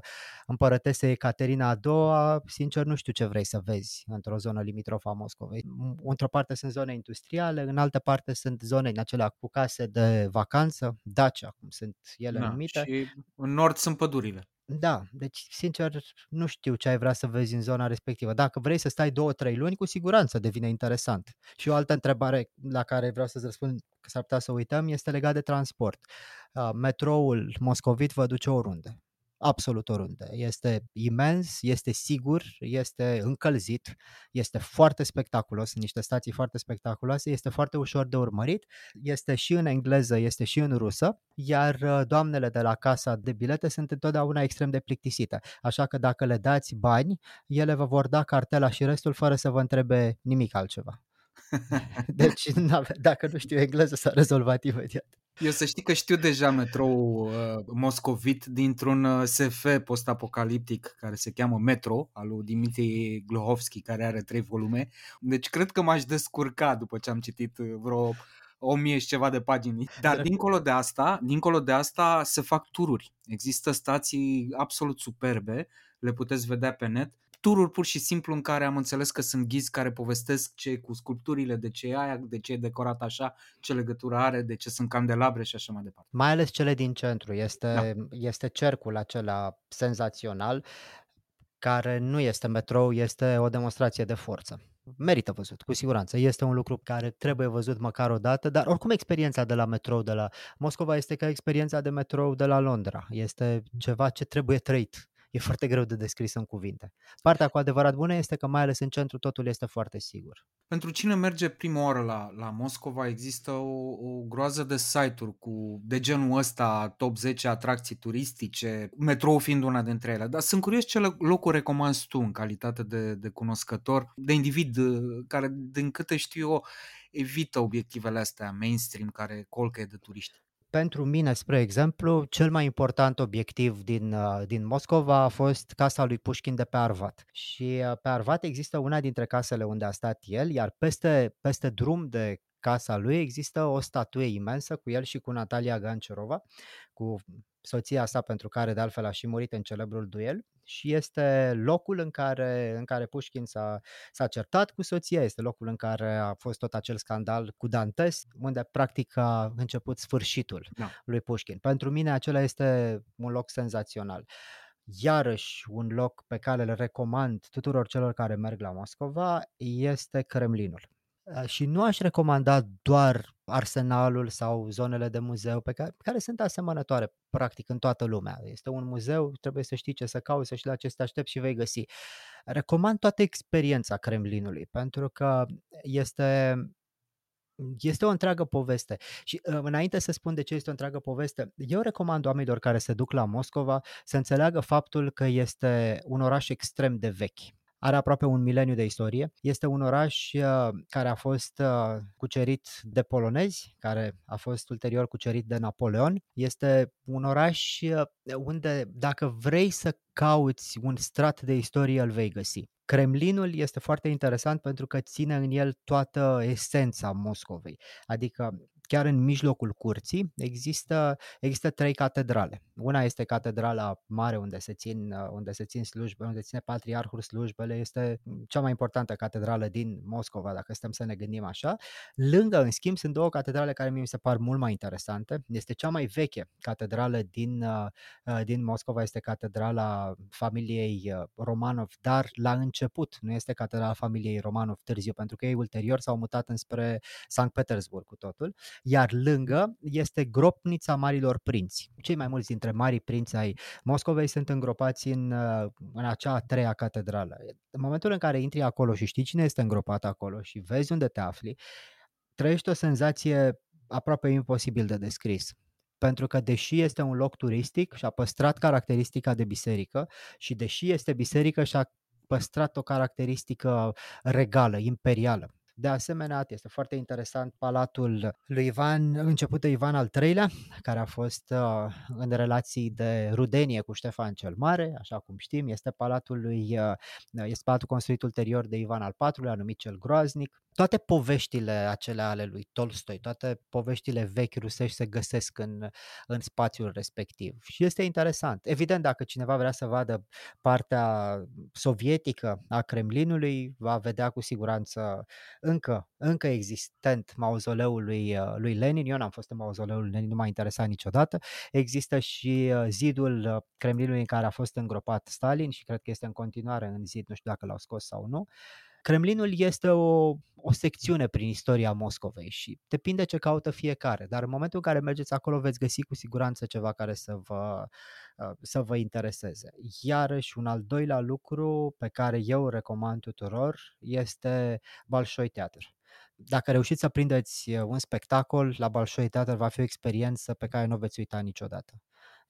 împărătesei Ecaterina a doua, sincer, nu știu ce vrei să vezi într-o zonă limitrofă a Moscovei. Într-o parte sunt zone industriale, în altă parte sunt zone în acelea cu case de vacanță, Dacia, cum sunt ele da, numite. Și în nord sunt pădurile. Da, deci sincer nu știu ce ai vrea să vezi în zona respectivă. Dacă vrei să stai două, trei luni, cu siguranță devine interesant. Și o altă întrebare la care vreau să-ți răspund, că s-ar putea să uităm, este legat de transport. Metroul moscovit vă duce oriunde absolut oriunde. Este imens, este sigur, este încălzit, este foarte spectaculos, sunt niște stații foarte spectaculoase, este foarte ușor de urmărit, este și în engleză, este și în rusă, iar uh, doamnele de la casa de bilete sunt întotdeauna extrem de plictisite, așa că dacă le dați bani, ele vă vor da cartela și restul fără să vă întrebe nimic altceva. Deci, dacă nu știu engleză, s-a rezolvat imediat. Eu să știi că știu deja metrou uh, moscovit dintr-un uh, SF post-apocaliptic care se cheamă Metro, al lui Dimitri Glohovski, care are trei volume. Deci cred că m-aș descurca după ce am citit uh, vreo o mie și ceva de pagini. Dar dincolo de asta, dincolo de asta se fac tururi. Există stații absolut superbe, le puteți vedea pe net tururi pur și simplu în care am înțeles că sunt ghizi care povestesc ce cu sculpturile, de ce e aia, de ce e decorat așa, ce legătură are, de ce sunt candelabre și așa mai departe. Mai ales cele din centru. Este, da. este cercul acela senzațional care nu este metrou, este o demonstrație de forță. Merită văzut, cu siguranță. Este un lucru care trebuie văzut măcar o dată, dar oricum experiența de la metrou de la Moscova este ca experiența de metrou de la Londra. Este ceva ce trebuie trăit e foarte greu de descris în cuvinte. Partea cu adevărat bună este că mai ales în centru totul este foarte sigur. Pentru cine merge prima oară la, la Moscova există o, o groază de site-uri cu, de genul ăsta, top 10 atracții turistice, metrou fiind una dintre ele. Dar sunt curios ce locuri recomanzi tu în calitate de, de cunoscător, de individ care, din câte știu eu, evită obiectivele astea mainstream care colcă de turiști. Pentru mine, spre exemplu, cel mai important obiectiv din, uh, din Moscova a fost casa lui Pușkin de pe Arvat. Și uh, pe Arvat există una dintre casele unde a stat el, iar peste, peste drum de casa lui există o statuie imensă cu el și cu Natalia Gancerova, cu soția sa pentru care de altfel a și murit în celebrul duel și este locul în care, în care Pușkin s-a, s-a certat cu soția, este locul în care a fost tot acel scandal cu Dantes, unde practic a început sfârșitul da. lui Pușkin. Pentru mine acela este un loc senzațional. Iarăși un loc pe care îl recomand tuturor celor care merg la Moscova este Kremlinul. Și nu aș recomanda doar arsenalul sau zonele de muzeu pe care, care sunt asemănătoare practic în toată lumea. Este un muzeu, trebuie să știi ce să cauți, să știi la ce să te aștepți și vei găsi. Recomand toată experiența Kremlinului pentru că este este o întreagă poveste. Și înainte să spun de ce este o întreagă poveste, eu recomand oamenilor care se duc la Moscova să înțeleagă faptul că este un oraș extrem de vechi are aproape un mileniu de istorie. Este un oraș uh, care a fost uh, cucerit de polonezi, care a fost ulterior cucerit de Napoleon. Este un oraș uh, unde dacă vrei să cauți un strat de istorie, îl vei găsi. Kremlinul este foarte interesant pentru că ține în el toată esența Moscovei. Adică chiar în mijlocul curții există, există trei catedrale. Una este catedrala mare unde se țin, unde se țin slujbe, unde ține patriarhul slujbele, este cea mai importantă catedrală din Moscova, dacă stăm să ne gândim așa. Lângă, în schimb, sunt două catedrale care mi se par mult mai interesante. Este cea mai veche catedrală din, din Moscova, este catedrala familiei Romanov, dar la început nu este catedrala familiei Romanov târziu, pentru că ei ulterior s-au mutat înspre Sankt Petersburg cu totul iar lângă este gropnița Marilor Prinți. Cei mai mulți dintre marii prinți ai Moscovei sunt îngropați în, uh, în acea a treia catedrală. În momentul în care intri acolo și știi cine este îngropat acolo și vezi unde te afli, trăiești o senzație aproape imposibil de descris pentru că deși este un loc turistic și a păstrat caracteristica de biserică și deși este biserică și a păstrat o caracteristică regală, imperială. De asemenea, este foarte interesant palatul lui Ivan, început de Ivan al III-lea, care a fost uh, în relații de rudenie cu Ștefan cel Mare, așa cum știm, este palatul lui, uh, este palatul construit ulterior de Ivan al IV-lea, numit cel Groaznic. Toate poveștile acelea ale lui Tolstoi, toate poveștile vechi rusești se găsesc în, în spațiul respectiv. Și este interesant. Evident, dacă cineva vrea să vadă partea sovietică a Kremlinului, va vedea cu siguranță încă, încă existent mauzoleul lui, uh, lui Lenin, eu n-am fost în mauzoleul lui Lenin, nu m-a interesat niciodată, există și uh, zidul uh, Kremlinului în care a fost îngropat Stalin și cred că este în continuare în zid, nu știu dacă l-au scos sau nu. Kremlinul este o, o secțiune prin istoria Moscovei și depinde ce caută fiecare, dar în momentul în care mergeți acolo veți găsi cu siguranță ceva care să vă, să vă intereseze. Iarăși, un al doilea lucru pe care eu recomand tuturor este Balșoi Teatr. Dacă reușiți să prindeți un spectacol la Balșoi Teatr, va fi o experiență pe care nu o veți uita niciodată.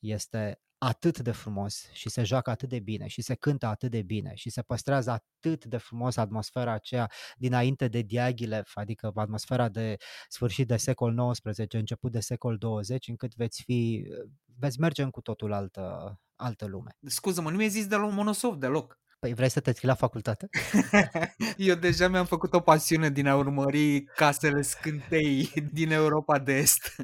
Este atât de frumos și se joacă atât de bine și se cântă atât de bine și se păstrează atât de frumos atmosfera aceea dinainte de Diaghilev, adică atmosfera de sfârșit de secol XIX, început de secol 20, încât veți fi, veți merge în cu totul altă, altă lume. Scuză-mă, nu mi-ai zis de Monosov deloc. Păi vrei să te scrii la facultate? Eu deja mi-am făcut o pasiune din a urmări casele scântei din Europa de Est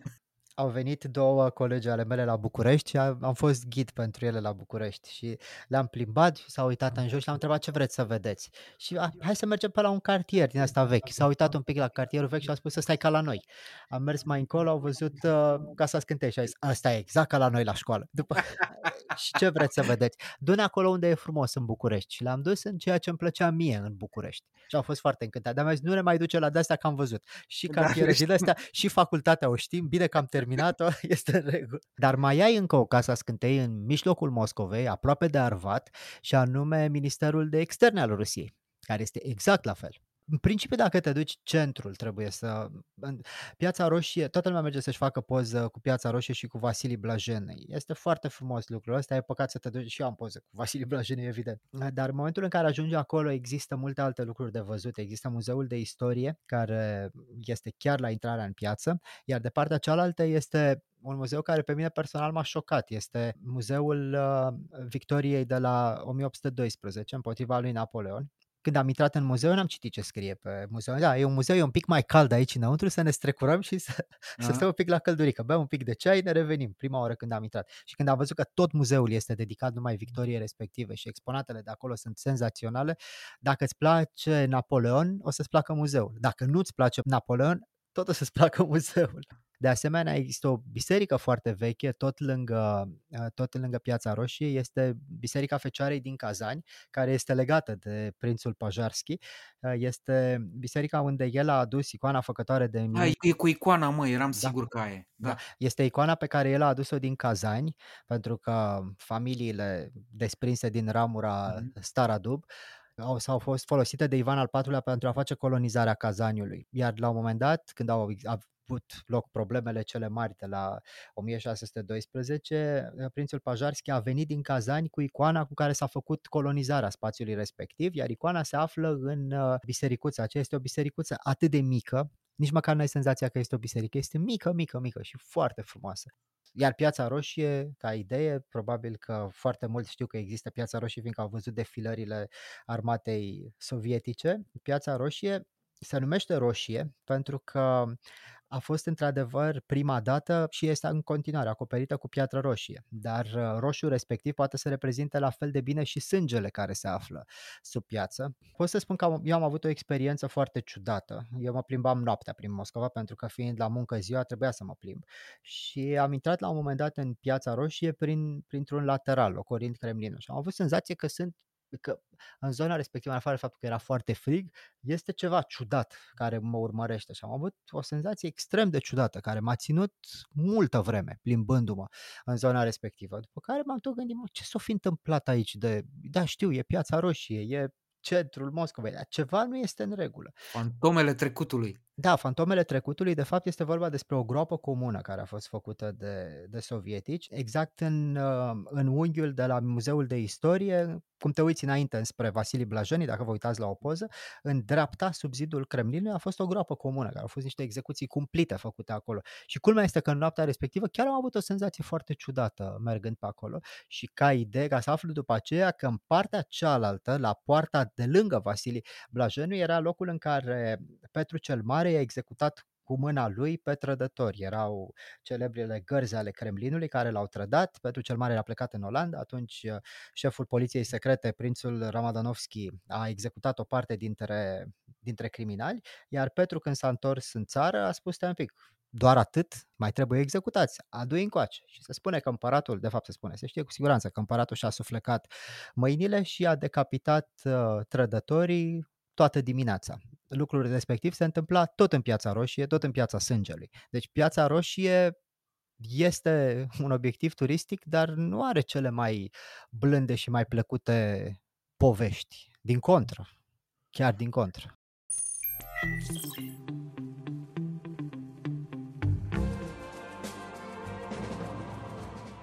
au venit două colegi ale mele la București și am fost ghid pentru ele la București și le-am plimbat și s-au uitat în jos și le-am întrebat ce vreți să vedeți. Și a, hai să mergem pe la un cartier din asta vechi. S-au uitat un pic la cartierul vechi și au spus să stai ca la noi. Am mers mai încolo, au văzut uh, Casa Scântei și au zis, asta e exact ca la noi la școală. După... și ce vreți să vedeți? Du-ne acolo unde e frumos în București. Și l-am dus în ceea ce îmi plăcea mie în București. Și au fost foarte încântat. Dar mi zis, nu ne mai duce la de-astea că am văzut. Și da, cartiere da, din astea, și facultatea o știm, bine că am terminat-o, este în regulă. Dar mai ai încă o casa scântei în mijlocul Moscovei, aproape de Arvat, și anume Ministerul de Externe al Rusiei, care este exact la fel în principiu, dacă te duci centrul, trebuie să... În Piața Roșie, toată lumea merge să-și facă poză cu Piața Roșie și cu Vasili Blajenei. Este foarte frumos lucrul ăsta, e păcat să te duci și eu am poză cu Vasili Blajenei, evident. Dar în momentul în care ajungi acolo, există multe alte lucruri de văzut. Există Muzeul de Istorie, care este chiar la intrarea în piață, iar de partea cealaltă este un muzeu care pe mine personal m-a șocat. Este Muzeul uh, Victoriei de la 1812 împotriva lui Napoleon când am intrat în muzeu, n-am citit ce scrie pe muzeu. Da, e un muzeu, e un pic mai cald aici înăuntru, să ne strecurăm și să, să stăm un pic la căldurică. Bem un pic de ceai, ne revenim. Prima oară când am intrat. Și când am văzut că tot muzeul este dedicat numai victoriei respective și exponatele de acolo sunt senzaționale, dacă îți place Napoleon, o să-ți placă muzeul. Dacă nu-ți place Napoleon, tot o să-ți placă muzeul. De asemenea, există o biserică foarte veche, tot lângă, uh, tot lângă Piața Roșie, este Biserica Fecioarei din Kazani, care este legată de prințul Pajarski. Uh, este biserica unde el a adus icoana făcătoare de... Hai, e cu icoana, mă, eram da. sigur că e. Da. da. Este icoana pe care el a adus-o din Kazani, pentru că familiile desprinse din ramura mm-hmm. Staradub au, s-au fost folosite de Ivan al IV-lea pentru a face colonizarea Kazaniului. Iar la un moment dat, când au avut loc problemele cele mari de la 1612, prințul Pajarski a venit din Kazani cu icoana cu care s-a făcut colonizarea spațiului respectiv, iar icoana se află în bisericuța aceea. Este o bisericuță atât de mică, nici măcar nu ai senzația că este o biserică, este mică, mică, mică și foarte frumoasă. Iar Piața Roșie, ca idee, probabil că foarte mulți știu că există Piața Roșie, fiindcă au văzut defilările armatei sovietice. Piața Roșie se numește Roșie pentru că a fost într-adevăr prima dată și este în continuare acoperită cu piatră roșie, dar uh, roșiul respectiv poate să reprezinte la fel de bine și sângele care se află sub piață. Pot să spun că eu am avut o experiență foarte ciudată. Eu mă plimbam noaptea prin Moscova pentru că fiind la muncă ziua trebuia să mă plimb și am intrat la un moment dat în piața roșie prin, printr-un lateral, ocorind Kremlinul și am avut senzație că sunt că în zona respectivă, în afară de faptul că era foarte frig, este ceva ciudat care mă urmărește și am avut o senzație extrem de ciudată care m-a ținut multă vreme plimbându-mă în zona respectivă. După care m-am tot gândit, mă, ce s-o fi întâmplat aici de, da știu, e Piața Roșie, e centrul Moscovei, dar ceva nu este în regulă. Fantomele trecutului. Da, fantomele trecutului, de fapt, este vorba despre o groapă comună care a fost făcută de, de sovietici, exact în, uh, în unghiul de la Muzeul de Istorie, cum te uiți înainte spre Vasili Blajeni, dacă vă uitați la o poză, în dreapta, sub zidul Kremlinului, a fost o groapă comună, care au fost niște execuții cumplite făcute acolo. Și culmea este că în noaptea respectivă chiar am avut o senzație foarte ciudată mergând pe acolo și ca idee, ca să aflu după aceea că în partea cealaltă, la poarta de lângă Vasili Blajeniu, era locul în care Petru cel Mare care i-a executat cu mâna lui pe trădători. Erau celebrile gărzi ale Kremlinului care l-au trădat. Petru cel Mare a plecat în Olanda, atunci uh, șeful poliției secrete, prințul Ramadanovski, a executat o parte dintre, dintre criminali, iar Petru când s-a întors în țară a spus, un pic, doar atât, mai trebuie executați, adu-i încoace. Și se spune că împăratul, de fapt se spune, se știe cu siguranță că împăratul și-a suflecat mâinile și a decapitat uh, trădătorii toată dimineața. Lucrul respectiv se întâmpla tot în Piața Roșie, tot în Piața Sângelui. Deci Piața Roșie este un obiectiv turistic, dar nu are cele mai blânde și mai plăcute povești. Din contră, chiar din contră.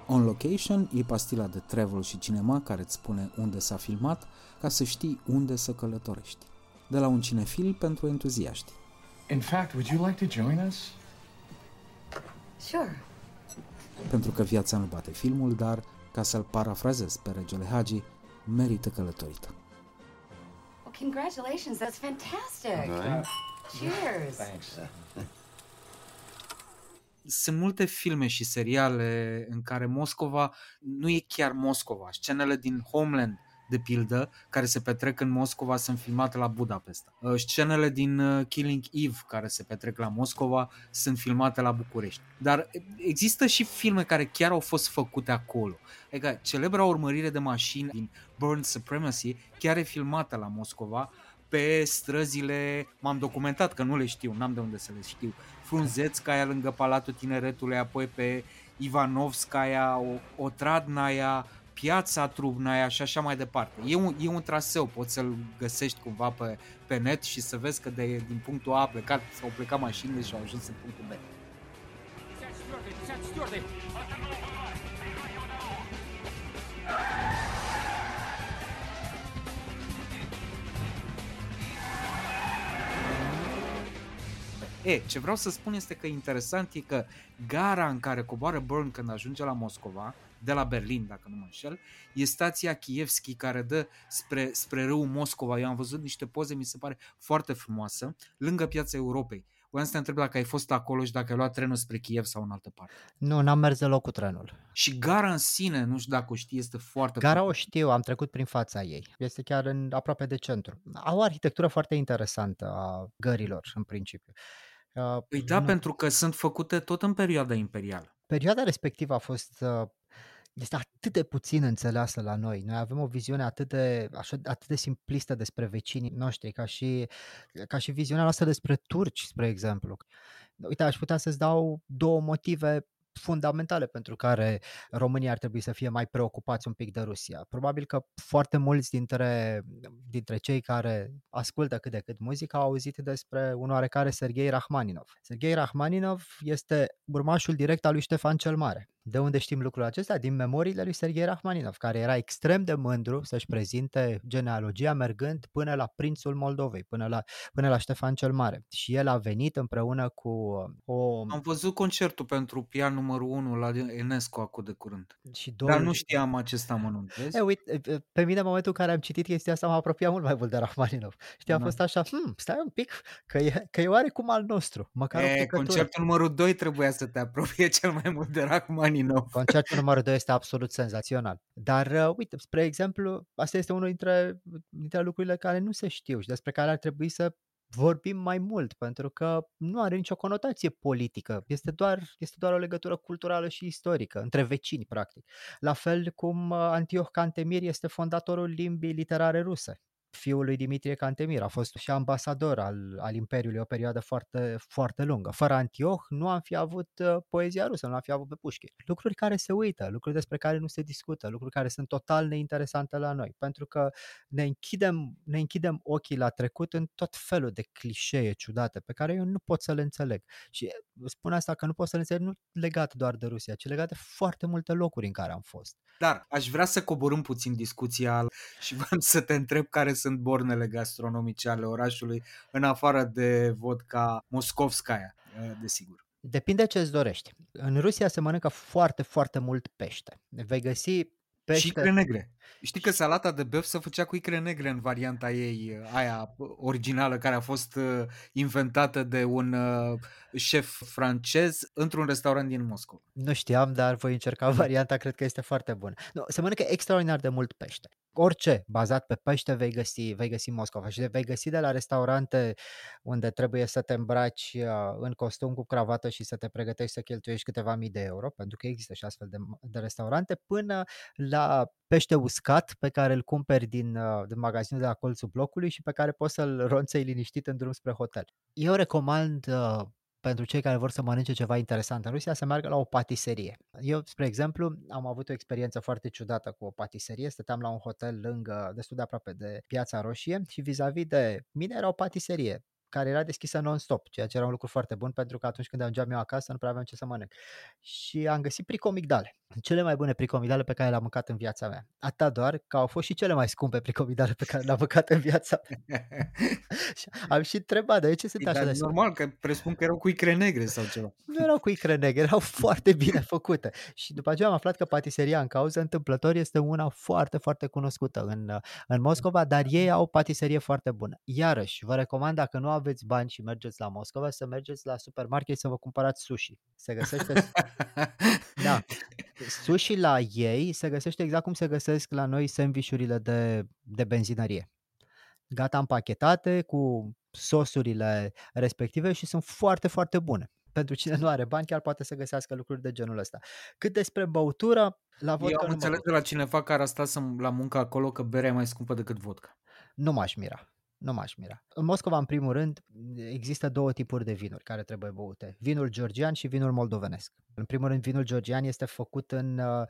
On Location e pastila de travel și cinema care îți spune unde s-a filmat ca să știi unde să călătorești de la un cinefil pentru entuziaști. In fact, would you like to join us? Sure. Pentru că viața nu bate filmul, dar, ca să-l parafrazez pe regele Hagi, merită călătorită. Well, congratulations, that's fantastic. Right. Cheers. Thanks. Sunt multe filme și seriale în care Moscova nu e chiar Moscova. Scenele din Homeland de pildă, care se petrec în Moscova, sunt filmate la Budapesta. Uh, scenele din uh, Killing Eve, care se petrec la Moscova, sunt filmate la București. Dar există și filme care chiar au fost făcute acolo. Adică celebra urmărire de mașini din Burn Supremacy chiar e filmată la Moscova, pe străzile, m-am documentat că nu le știu, n-am de unde să le știu, Frunzețcaia lângă Palatul Tineretului, apoi pe Ivanovskaya, Otradnaya, piața Trubnaia și așa mai departe. E un, e un traseu, poți să-l găsești cumva pe, pe net și să vezi că de, din punctul A a plecat, s-au plecat mașinile și au ajuns în punctul B. E, ce vreau să spun este că interesant e că gara în care coboară Burn când ajunge la Moscova de la Berlin, dacă nu mă înșel, e stația Kievski care dă spre, spre râul Moscova. Eu am văzut niște poze, mi se pare foarte frumoasă, lângă piața Europei. Voiam să te întreb dacă ai fost acolo și dacă ai luat trenul spre Kiev sau în altă parte. Nu, n-am mers deloc cu trenul. Și gara în sine, nu știu dacă o știi, este foarte... Gara o știu, am trecut prin fața ei. Este chiar în, aproape de centru. Au o arhitectură foarte interesantă a gărilor, în principiu. Uh, păi da, nu... pentru că sunt făcute tot în perioada imperială. Perioada respectivă a fost uh, este atât de puțin înțeleasă la noi. Noi avem o viziune atât de, așa, atât de simplistă despre vecinii noștri, ca și, ca și viziunea noastră despre turci, spre exemplu. Uite, aș putea să-ți dau două motive fundamentale pentru care România ar trebui să fie mai preocupați un pic de Rusia. Probabil că foarte mulți dintre, dintre cei care ascultă cât de cât muzică au auzit despre un oarecare Sergei Rachmaninov. Sergei Rachmaninov este urmașul direct al lui Ștefan cel Mare. De unde știm lucrul acesta? Din memoriile lui Sergei Rachmaninov, care era extrem de mândru să-și prezinte genealogia mergând până la prințul Moldovei, până la, până la Ștefan cel Mare. Și el a venit împreună cu o... Am văzut concertul pentru pian numărul 1 la Enesco acum de curând. Și Dar nu știam acest amănunt, vezi? E, uite, pe mine în momentul în care am citit chestia asta m-a apropiat mult mai mult de Rachmaninov. Știi, a Da. fost așa, hm, stai un pic, că e, că e oarecum al nostru, măcar o E, picătură. concertul numărul 2 trebuia să te apropie cel mai mult de Rachmaninov. Concertul numărul 2 este absolut senzațional. Dar, uh, uite, spre exemplu, asta este unul dintre, dintre lucrurile care nu se știu și despre care ar trebui să vorbim mai mult, pentru că nu are nicio conotație politică, este doar, este doar o legătură culturală și istorică, între vecini, practic. La fel cum uh, Antioch Cantemir este fondatorul limbii literare ruse. Fiul lui Dimitrie Cantemir a fost și ambasador al, al Imperiului o perioadă foarte, foarte lungă. Fără Antioch nu am fi avut uh, poezia rusă, nu am fi avut pe Pușkin. Lucruri care se uită, lucruri despre care nu se discută, lucruri care sunt total neinteresante la noi, pentru că ne închidem, ne închidem ochii la trecut în tot felul de clișee ciudate pe care eu nu pot să le înțeleg. Și spun asta că nu pot să le înțeleg nu legat doar de Rusia, ci legat de foarte multe locuri în care am fost. Dar aș vrea să coborâm puțin discuția și vreau să te întreb care sunt bornele gastronomice ale orașului, în afară de vodka moscovskaya, desigur. Depinde ce îți dorești. În Rusia se mănâncă foarte, foarte mult pește. Vei găsi pește... Și icre negre. Știi că salata de băf se făcea cu icre negre în varianta ei, aia originală, care a fost uh, inventată de un uh, șef francez într-un restaurant din Moscova. Nu știam, dar voi încerca varianta, cred că este foarte bună. Nu, se mănâncă extraordinar de mult pește. Orice bazat pe pește vei găsi, vei găsi în Moscova și vei găsi de la restaurante unde trebuie să te îmbraci uh, în costum cu cravată și să te pregătești să cheltuiești câteva mii de euro, pentru că există și astfel de, de restaurante, până la pește uscat pe care îl cumperi din, uh, din magazinul de la colțul blocului și pe care poți să-l ronței liniștit în drum spre hotel. Eu recomand uh, pentru cei care vor să mănânce ceva interesant în Rusia să meargă la o patiserie. Eu, spre exemplu, am avut o experiență foarte ciudată cu o patiserie. Stăteam la un hotel lângă, destul de aproape de Piața Roșie și vis-a-vis de mine era o patiserie care era deschisă non-stop, ceea ce era un lucru foarte bun pentru că atunci când ajungeam eu acasă nu prea aveam ce să mănânc. Și am găsit pricomigdale, cele mai bune pricomigdale pe care le-am mâncat în viața mea. Atât doar că au fost și cele mai scumpe pricomigdale pe care le-am mâncat în viața mea. și am și întrebat, de ce sunt Dar așa de normal, că presupun că erau cu icre negre sau ceva. nu erau cu icre negre, erau foarte bine făcute. Și după aceea am aflat că patiseria în cauză, întâmplător, este una foarte, foarte cunoscută în, în Moscova, dar ei au o patiserie foarte bună. Iarăși, vă recomand, dacă nu aveți bani și mergeți la Moscova, să mergeți la supermarket să vă cumpărați sushi. Se găsește... da. Sushi la ei se găsește exact cum se găsesc la noi sandvișurile de, de benzinărie. Gata împachetate cu sosurile respective și sunt foarte, foarte bune. Pentru cine nu are bani, chiar poate să găsească lucruri de genul ăsta. Cât despre băutură, la vodka Eu am nu, mă înțeles bag. de la cineva care a stat să- la muncă acolo că berea e mai scumpă decât vodka. nu m-aș mira. Nu m-aș mira. În Moscova, în primul rând, există două tipuri de vinuri care trebuie băute. Vinul georgian și vinul moldovenesc. În primul rând, vinul georgian este făcut în, uh,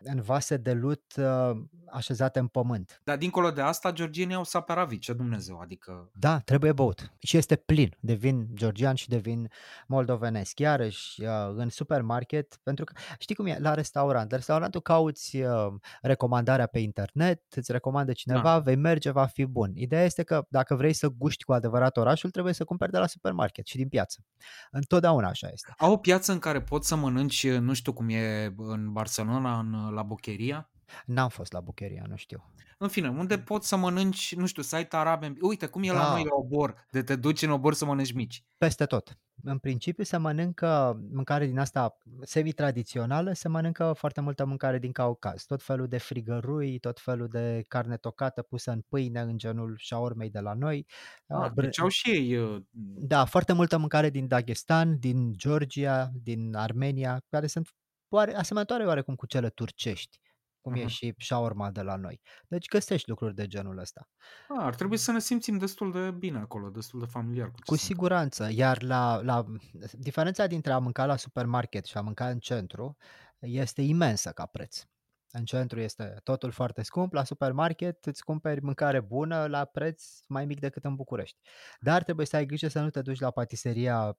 în vase de lut uh, așezate în pământ. Dar dincolo de asta, georgienii au saparavit, ce Dumnezeu, adică... Da, trebuie băut. Și este plin de vin georgian și de vin moldovenesc. Iarăși, uh, în supermarket, pentru că știi cum e, la restaurant. La restaurantul cauți uh, recomandarea pe internet, îți recomandă cineva, Da. vei merge, va fi bun. Ideea este că dacă vrei să guști cu adevărat orașul, trebuie să cumperi de la supermarket și din piață. Întotdeauna așa este. Au o piață în care poți să mănânci, nu știu cum e în Barcelona, în, la Bocheria. N-am fost la Bucheria, nu știu. În fine, unde poți să mănânci, nu știu, site arabe. Uite, cum e la Da. noi la obor, de te duci în obor să mănânci mici. Peste tot. În principiu se mănâncă mâncare din asta semi-tradițională, se mănâncă foarte multă mâncare din Caucaz. Tot felul de frigărui, tot felul de carne tocată pusă în pâine în genul șaormei de la noi. Ah, Uh, deci au și ei... uh, Da, foarte multă mâncare din Dagestan, din Georgia, din Armenia, care sunt oare, asemănătoare oarecum cu cele turcești. Cum uh-huh. e și shawarma de la noi. Deci găsești lucruri de genul ăsta. A, ar trebui să ne simțim destul de bine acolo, destul de familiar cu ce Cu se siguranță, iar la, la diferența dintre a mânca la supermarket și a mânca în centru este imensă ca preț. În centru este totul foarte scump, la supermarket îți cumperi mâncare bună la preț mai mic decât în București. Dar trebuie să ai grijă să nu te duci la patiseria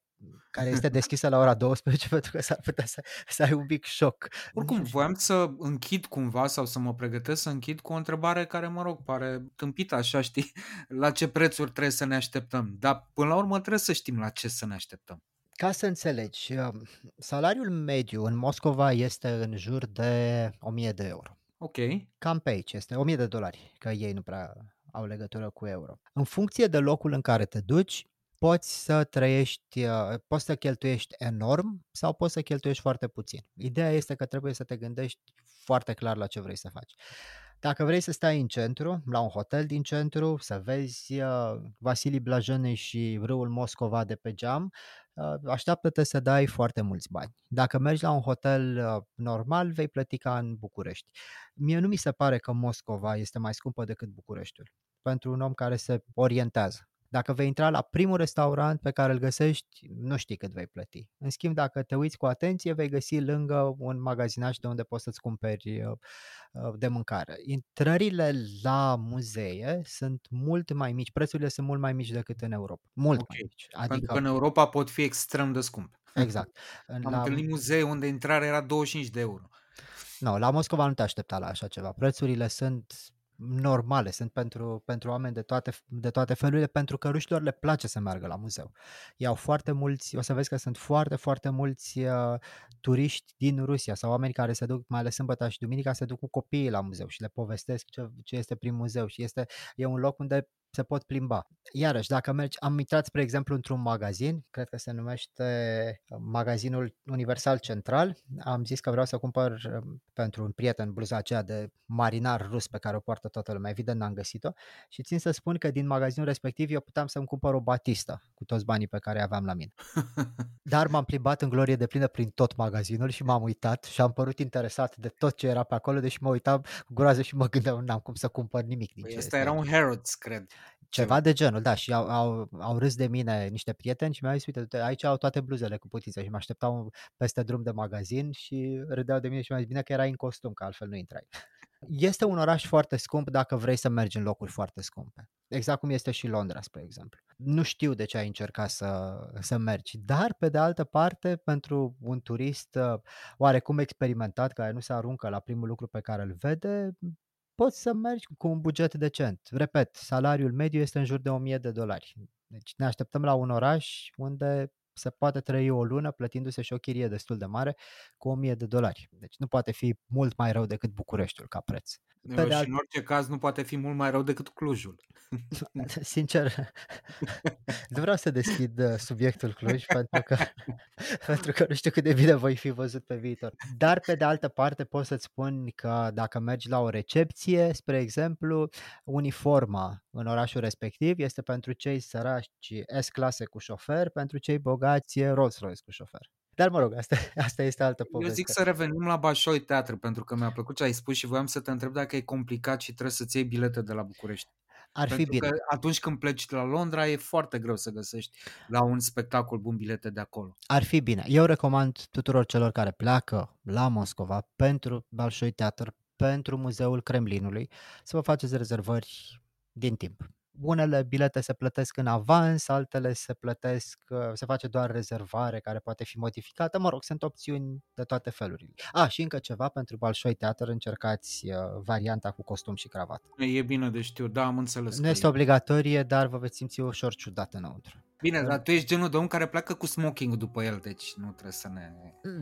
care este deschisă la ora 12 pentru că s-ar putea să, să ai un mic șoc. Oricum, voiam să închid cumva sau să mă pregătesc să închid cu o întrebare care, mă rog, pare tâmpită așa, știi, la ce prețuri trebuie să ne așteptăm. Dar până la urmă trebuie să știm la ce să ne așteptăm. Ca să înțelegi, um, salariul mediu în Moscova este în jur de 1000 de euro. Ok. Cam pe aici este 1000 de dolari, că ei nu prea au legătură cu euro. În funcție de locul în care te duci, poți să trăiești, uh, poți să cheltuiești enorm sau poți să cheltuiești foarte puțin. Ideea este că trebuie să te gândești foarte clar la ce vrei să faci. Dacă vrei să stai în centru, la un hotel din centru, să vezi uh, Vasilii Blajene și râul Moscova de pe geam, uh, așteaptă-te să dai foarte mulți bani. Dacă mergi la un hotel uh, normal, vei plăti ca în București. Mie nu mi se pare că Moscova este mai scumpă decât Bucureștiul pentru un om care se orientează. Dacă vei intra la primul restaurant pe care îl găsești, nu știi cât vei plăti. În schimb, dacă te uiți cu atenție, vei găsi lângă un magazinaj de unde poți să-ți cumperi uh, uh, de mâncare. Intrările la muzee sunt mult mai mici, prețurile sunt mult mai mici decât în Europa. Mult Ok. mai mici. Adică... Pentru Adică, că în Europa pot fi extrem de scumpe. exact. În- Am La, întâlnit muzee unde intrarea era 25 de euro. no, la Moscova nu te aștepta la așa ceva. Prețurile sunt normale, sunt pentru, pentru oameni de toate, de toate felurile, pentru că rușilor le place să meargă la muzeu. Iau foarte mulți, o să vezi că sunt foarte, foarte mulți uh, turiști din Rusia sau oameni care se duc, mai ales sâmbătă și duminica, se duc cu copiii la muzeu și le povestesc ce, ce este prin muzeu și este, e un loc unde se pot plimba. Iarăși, dacă mergi, am intrat, spre exemplu, într-un magazin, cred că se numește uh, magazinul Universal Central, am zis că vreau să cumpăr uh, pentru un prieten bluza aceea de marinar rus pe care o poartă toată lumea, evident n-am găsit-o și țin să spun că din magazinul respectiv eu puteam să-mi cumpăr o batistă cu toți banii pe care aveam la mine. Dar m-am plimbat în glorie de plină prin tot magazinul și m-am uitat și am părut interesat de tot ce era pe acolo, deși mă uitam cu groază și mă gândeam, n-am cum să cumpăr nimic din Păi ce ăsta este era aici." un Harrods, cred. Ceva de genul, da, și au, au, au râs de mine niște prieteni și mi-au zis, uite, uite, aici au toate bluzele cu putițe și mă așteptau peste drum de magazin și râdeau de mine și mi-au zis, bine că erai în costum, că altfel nu intrai. Este un oraș foarte scump dacă vrei să mergi în locuri foarte scumpe. Exact cum este și Londra, spre exemplu. Nu știu de ce ai încercat să, să mergi, dar pe de altă parte, pentru un turist uh, oarecum experimentat, care nu se aruncă la primul lucru pe care îl vede, poți să mergi cu un buget decent. Repet, salariul mediu este în jur de 1000 de dolari. Deci ne așteptăm la un oraș unde se poate trăi o lună plătindu-se și o chirie destul de mare cu 1000 de dolari. Deci nu poate fi mult mai rău decât Bucureștiul ca preț. Pe de și alt- în orice caz nu poate fi mult mai rău decât Clujul. Sincer, nu vreau să deschid uh, subiectul Cluj pentru că, pentru că nu știu cât de bine voi fi văzut pe viitor. Dar pe de altă parte pot să-ți spun că dacă mergi la o recepție, spre exemplu, uniforma în orașul respectiv este pentru cei săraci S-clase cu șofer, pentru cei bogați e Rolls-Royce cu șofer. Dar mă rog, asta, asta este altă Eu poveste. zic să revenim la Bașoi Teatru, pentru că mi-a plăcut ce ai spus și voiam să te întreb dacă e complicat și trebuie să-ți iei bilete de la București. Ar fi pentru bine. că atunci când pleci la Londra e foarte greu să găsești la un spectacol bun bilete de acolo. Ar fi bine. Eu recomand tuturor celor care pleacă la Moscova pentru Balșoi Teatr, pentru Muzeul Kremlinului, să vă faceți rezervări din timp. Unele bilete se plătesc în avans, altele se plătesc, uh, se face doar rezervare care poate fi modificată. Mă rog, sunt opțiuni de toate felurile. A, și încă ceva, pentru Balșoi Teatr încercați uh, varianta cu costum și cravată. E bine de știu, da, am înțeles. Nu că este e. obligatorie, dar vă veți simți ușor ciudat înăuntru. Bine, dar tu ești genul de om care pleacă cu smoking după el, deci nu trebuie să ne...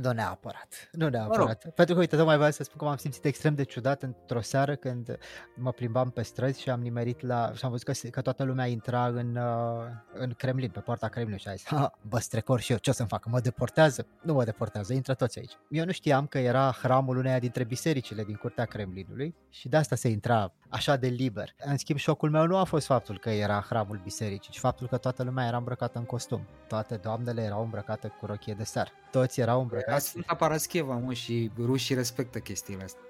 Nu neapărat, nu neapărat. Mă Pentru că, uite, tocmai vreau să spun că m-am simțit extrem de ciudat într-o seară când mă plimbam pe străzi și am nimerit la... și am văzut că, se- că toată lumea intra în, uh, în Kremlin, pe poarta Kremlinului și a zis, ha, bă, strecor și eu, ce o să-mi fac, mă deportează? Nu mă deportează, intră toți aici. Eu nu știam că era hramul uneia dintre bisericile din curtea Kremlinului și de asta se intra așa de liber. În schimb, șocul meu nu a fost faptul că era hramul bisericii, ci faptul că toată lumea era îmbrăcată în costum. Toate doamnele erau îmbrăcate cu rochie de seară. Toți erau îmbrăcați. Sfânta Parascheva, mă, și rușii respectă chestiile astea.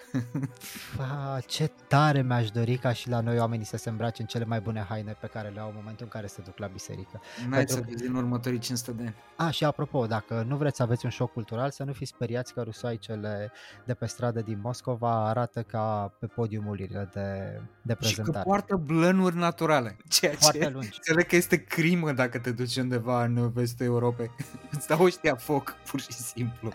Fa, ce tare mi-aș dori ca și la noi oamenii să se îmbrace în cele mai bune haine pe care le au în momentul în care se duc la biserică. N-ai să vezi în următorii 500 de ani. A, și apropo, dacă nu vreți să aveți un șoc cultural, să nu fiți speriați că rusoaicele de pe stradă din Moscova arată ca pe podiumurile de, de prezentare. Și că poartă blănuri naturale. Ceea Foarte ce lungi. înțeleg că este crimă dacă te duci undeva în vestul Europei. Îți dau ăștia foc, pur și simplu.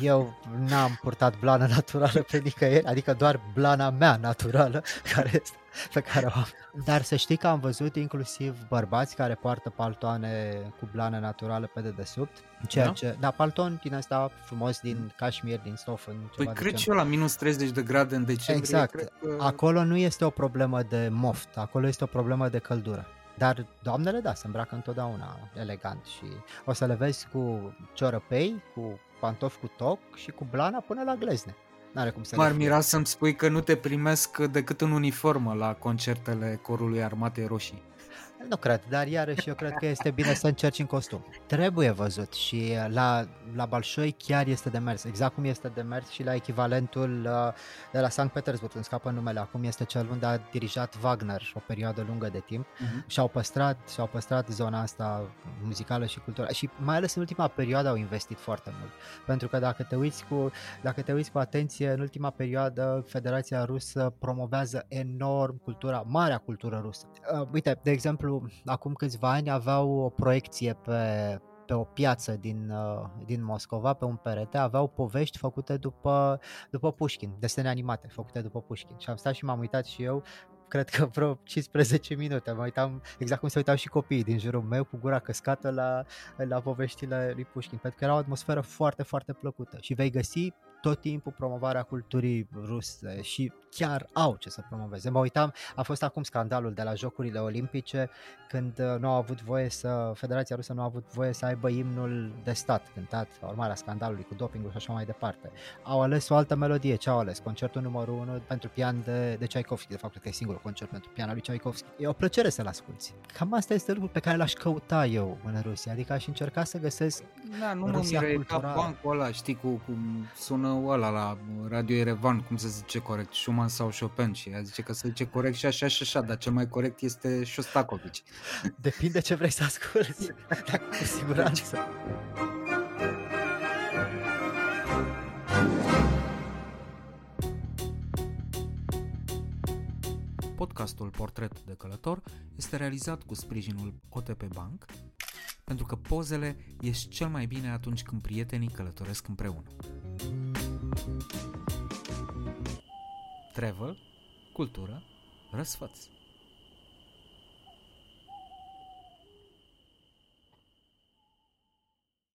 Eu n-am purtat blană naturală pe nicăieri, adică doar blana mea naturală care este, pe care o am. Dar să știi că am văzut inclusiv bărbați care poartă paltoane cu blană naturală pe dedesubt. Ceea Da? ce, da, palton din asta frumos din cașmir, din stofă. Păi ceva de cred genul. și eu la minus 30 de grade în decembrie. Exact. Cred că... Acolo nu este o problemă de moft, acolo este o problemă de căldură. Dar doamnele, da, se îmbracă întotdeauna elegant și o să le vezi cu ciorăpei, cu pantofi cu toc și cu blana până la glezne. N-are cum să M-ar le fie. mira să-mi spui că nu te primesc decât în uniformă la concertele Corului Armatei Roșii. Nu cred, dar iarăși eu cred că este bine să încerci în costum. Trebuie văzut și la, la Balșoi chiar este de mers, exact cum este de mers și la echivalentul uh, de la Sankt Petersburg, îmi scapă numele, acum este cel unde a dirijat Wagner o perioadă lungă de timp Mhm. și-au păstrat, și-au păstrat zona asta muzicală și culturală și mai ales în ultima perioadă au investit foarte mult. Pentru că dacă te uiți cu, dacă te uiți cu atenție, în ultima perioadă Federația Rusă promovează enorm cultura, marea cultură rusă. Uh, uite, de exemplu, acum câțiva ani aveau o proiecție pe pe o piață din, uh, din Moscova, pe un perete, aveau povești făcute după, după Pușkin, desene animate făcute după Pușkin. Și am stat și m-am uitat și eu cred că vreo 15 minute. Mă uitam exact cum se uitau și copiii din jurul meu cu gura căscată la, la poveștile lui Pușkin, pentru că era o atmosferă foarte, foarte plăcută și vei găsi tot timpul promovarea culturii ruse și chiar au ce să promoveze. Mă uitam, a fost acum scandalul de la Jocurile Olimpice când uh, nu au avut voie să, Federația Rusă nu a avut voie să aibă imnul de stat cântat, ca urmare a scandalului cu dopingul și așa mai departe. Au ales o altă melodie, ce au ales? Concertul numărul 1 pentru pian de, de Tchaikovsky, de fapt cred că e singurul concert pentru pian al lui Tchaikovsky. E o plăcere să-l asculti. Cam asta este lucrul pe care l-aș căuta eu în Rusia, adică aș încerca să găsesc Da, nu mă Rusia miră, e ca culturală. bancul ăla, știi, cu, cum sună ăla la Radio Erevan, cum se zice corect, Schumann sau Chopin și ea zice că se zice corect și așa și așa, dar cel mai corect este Shostakovich. Depinde ce vrei să asculti. Dar cu siguranță. Podcastul Portret de Călător este realizat cu sprijinul OTP Bank, pentru că pozele ies cel mai bine atunci când prietenii călătoresc împreună. Travel, cultură, răsfăț.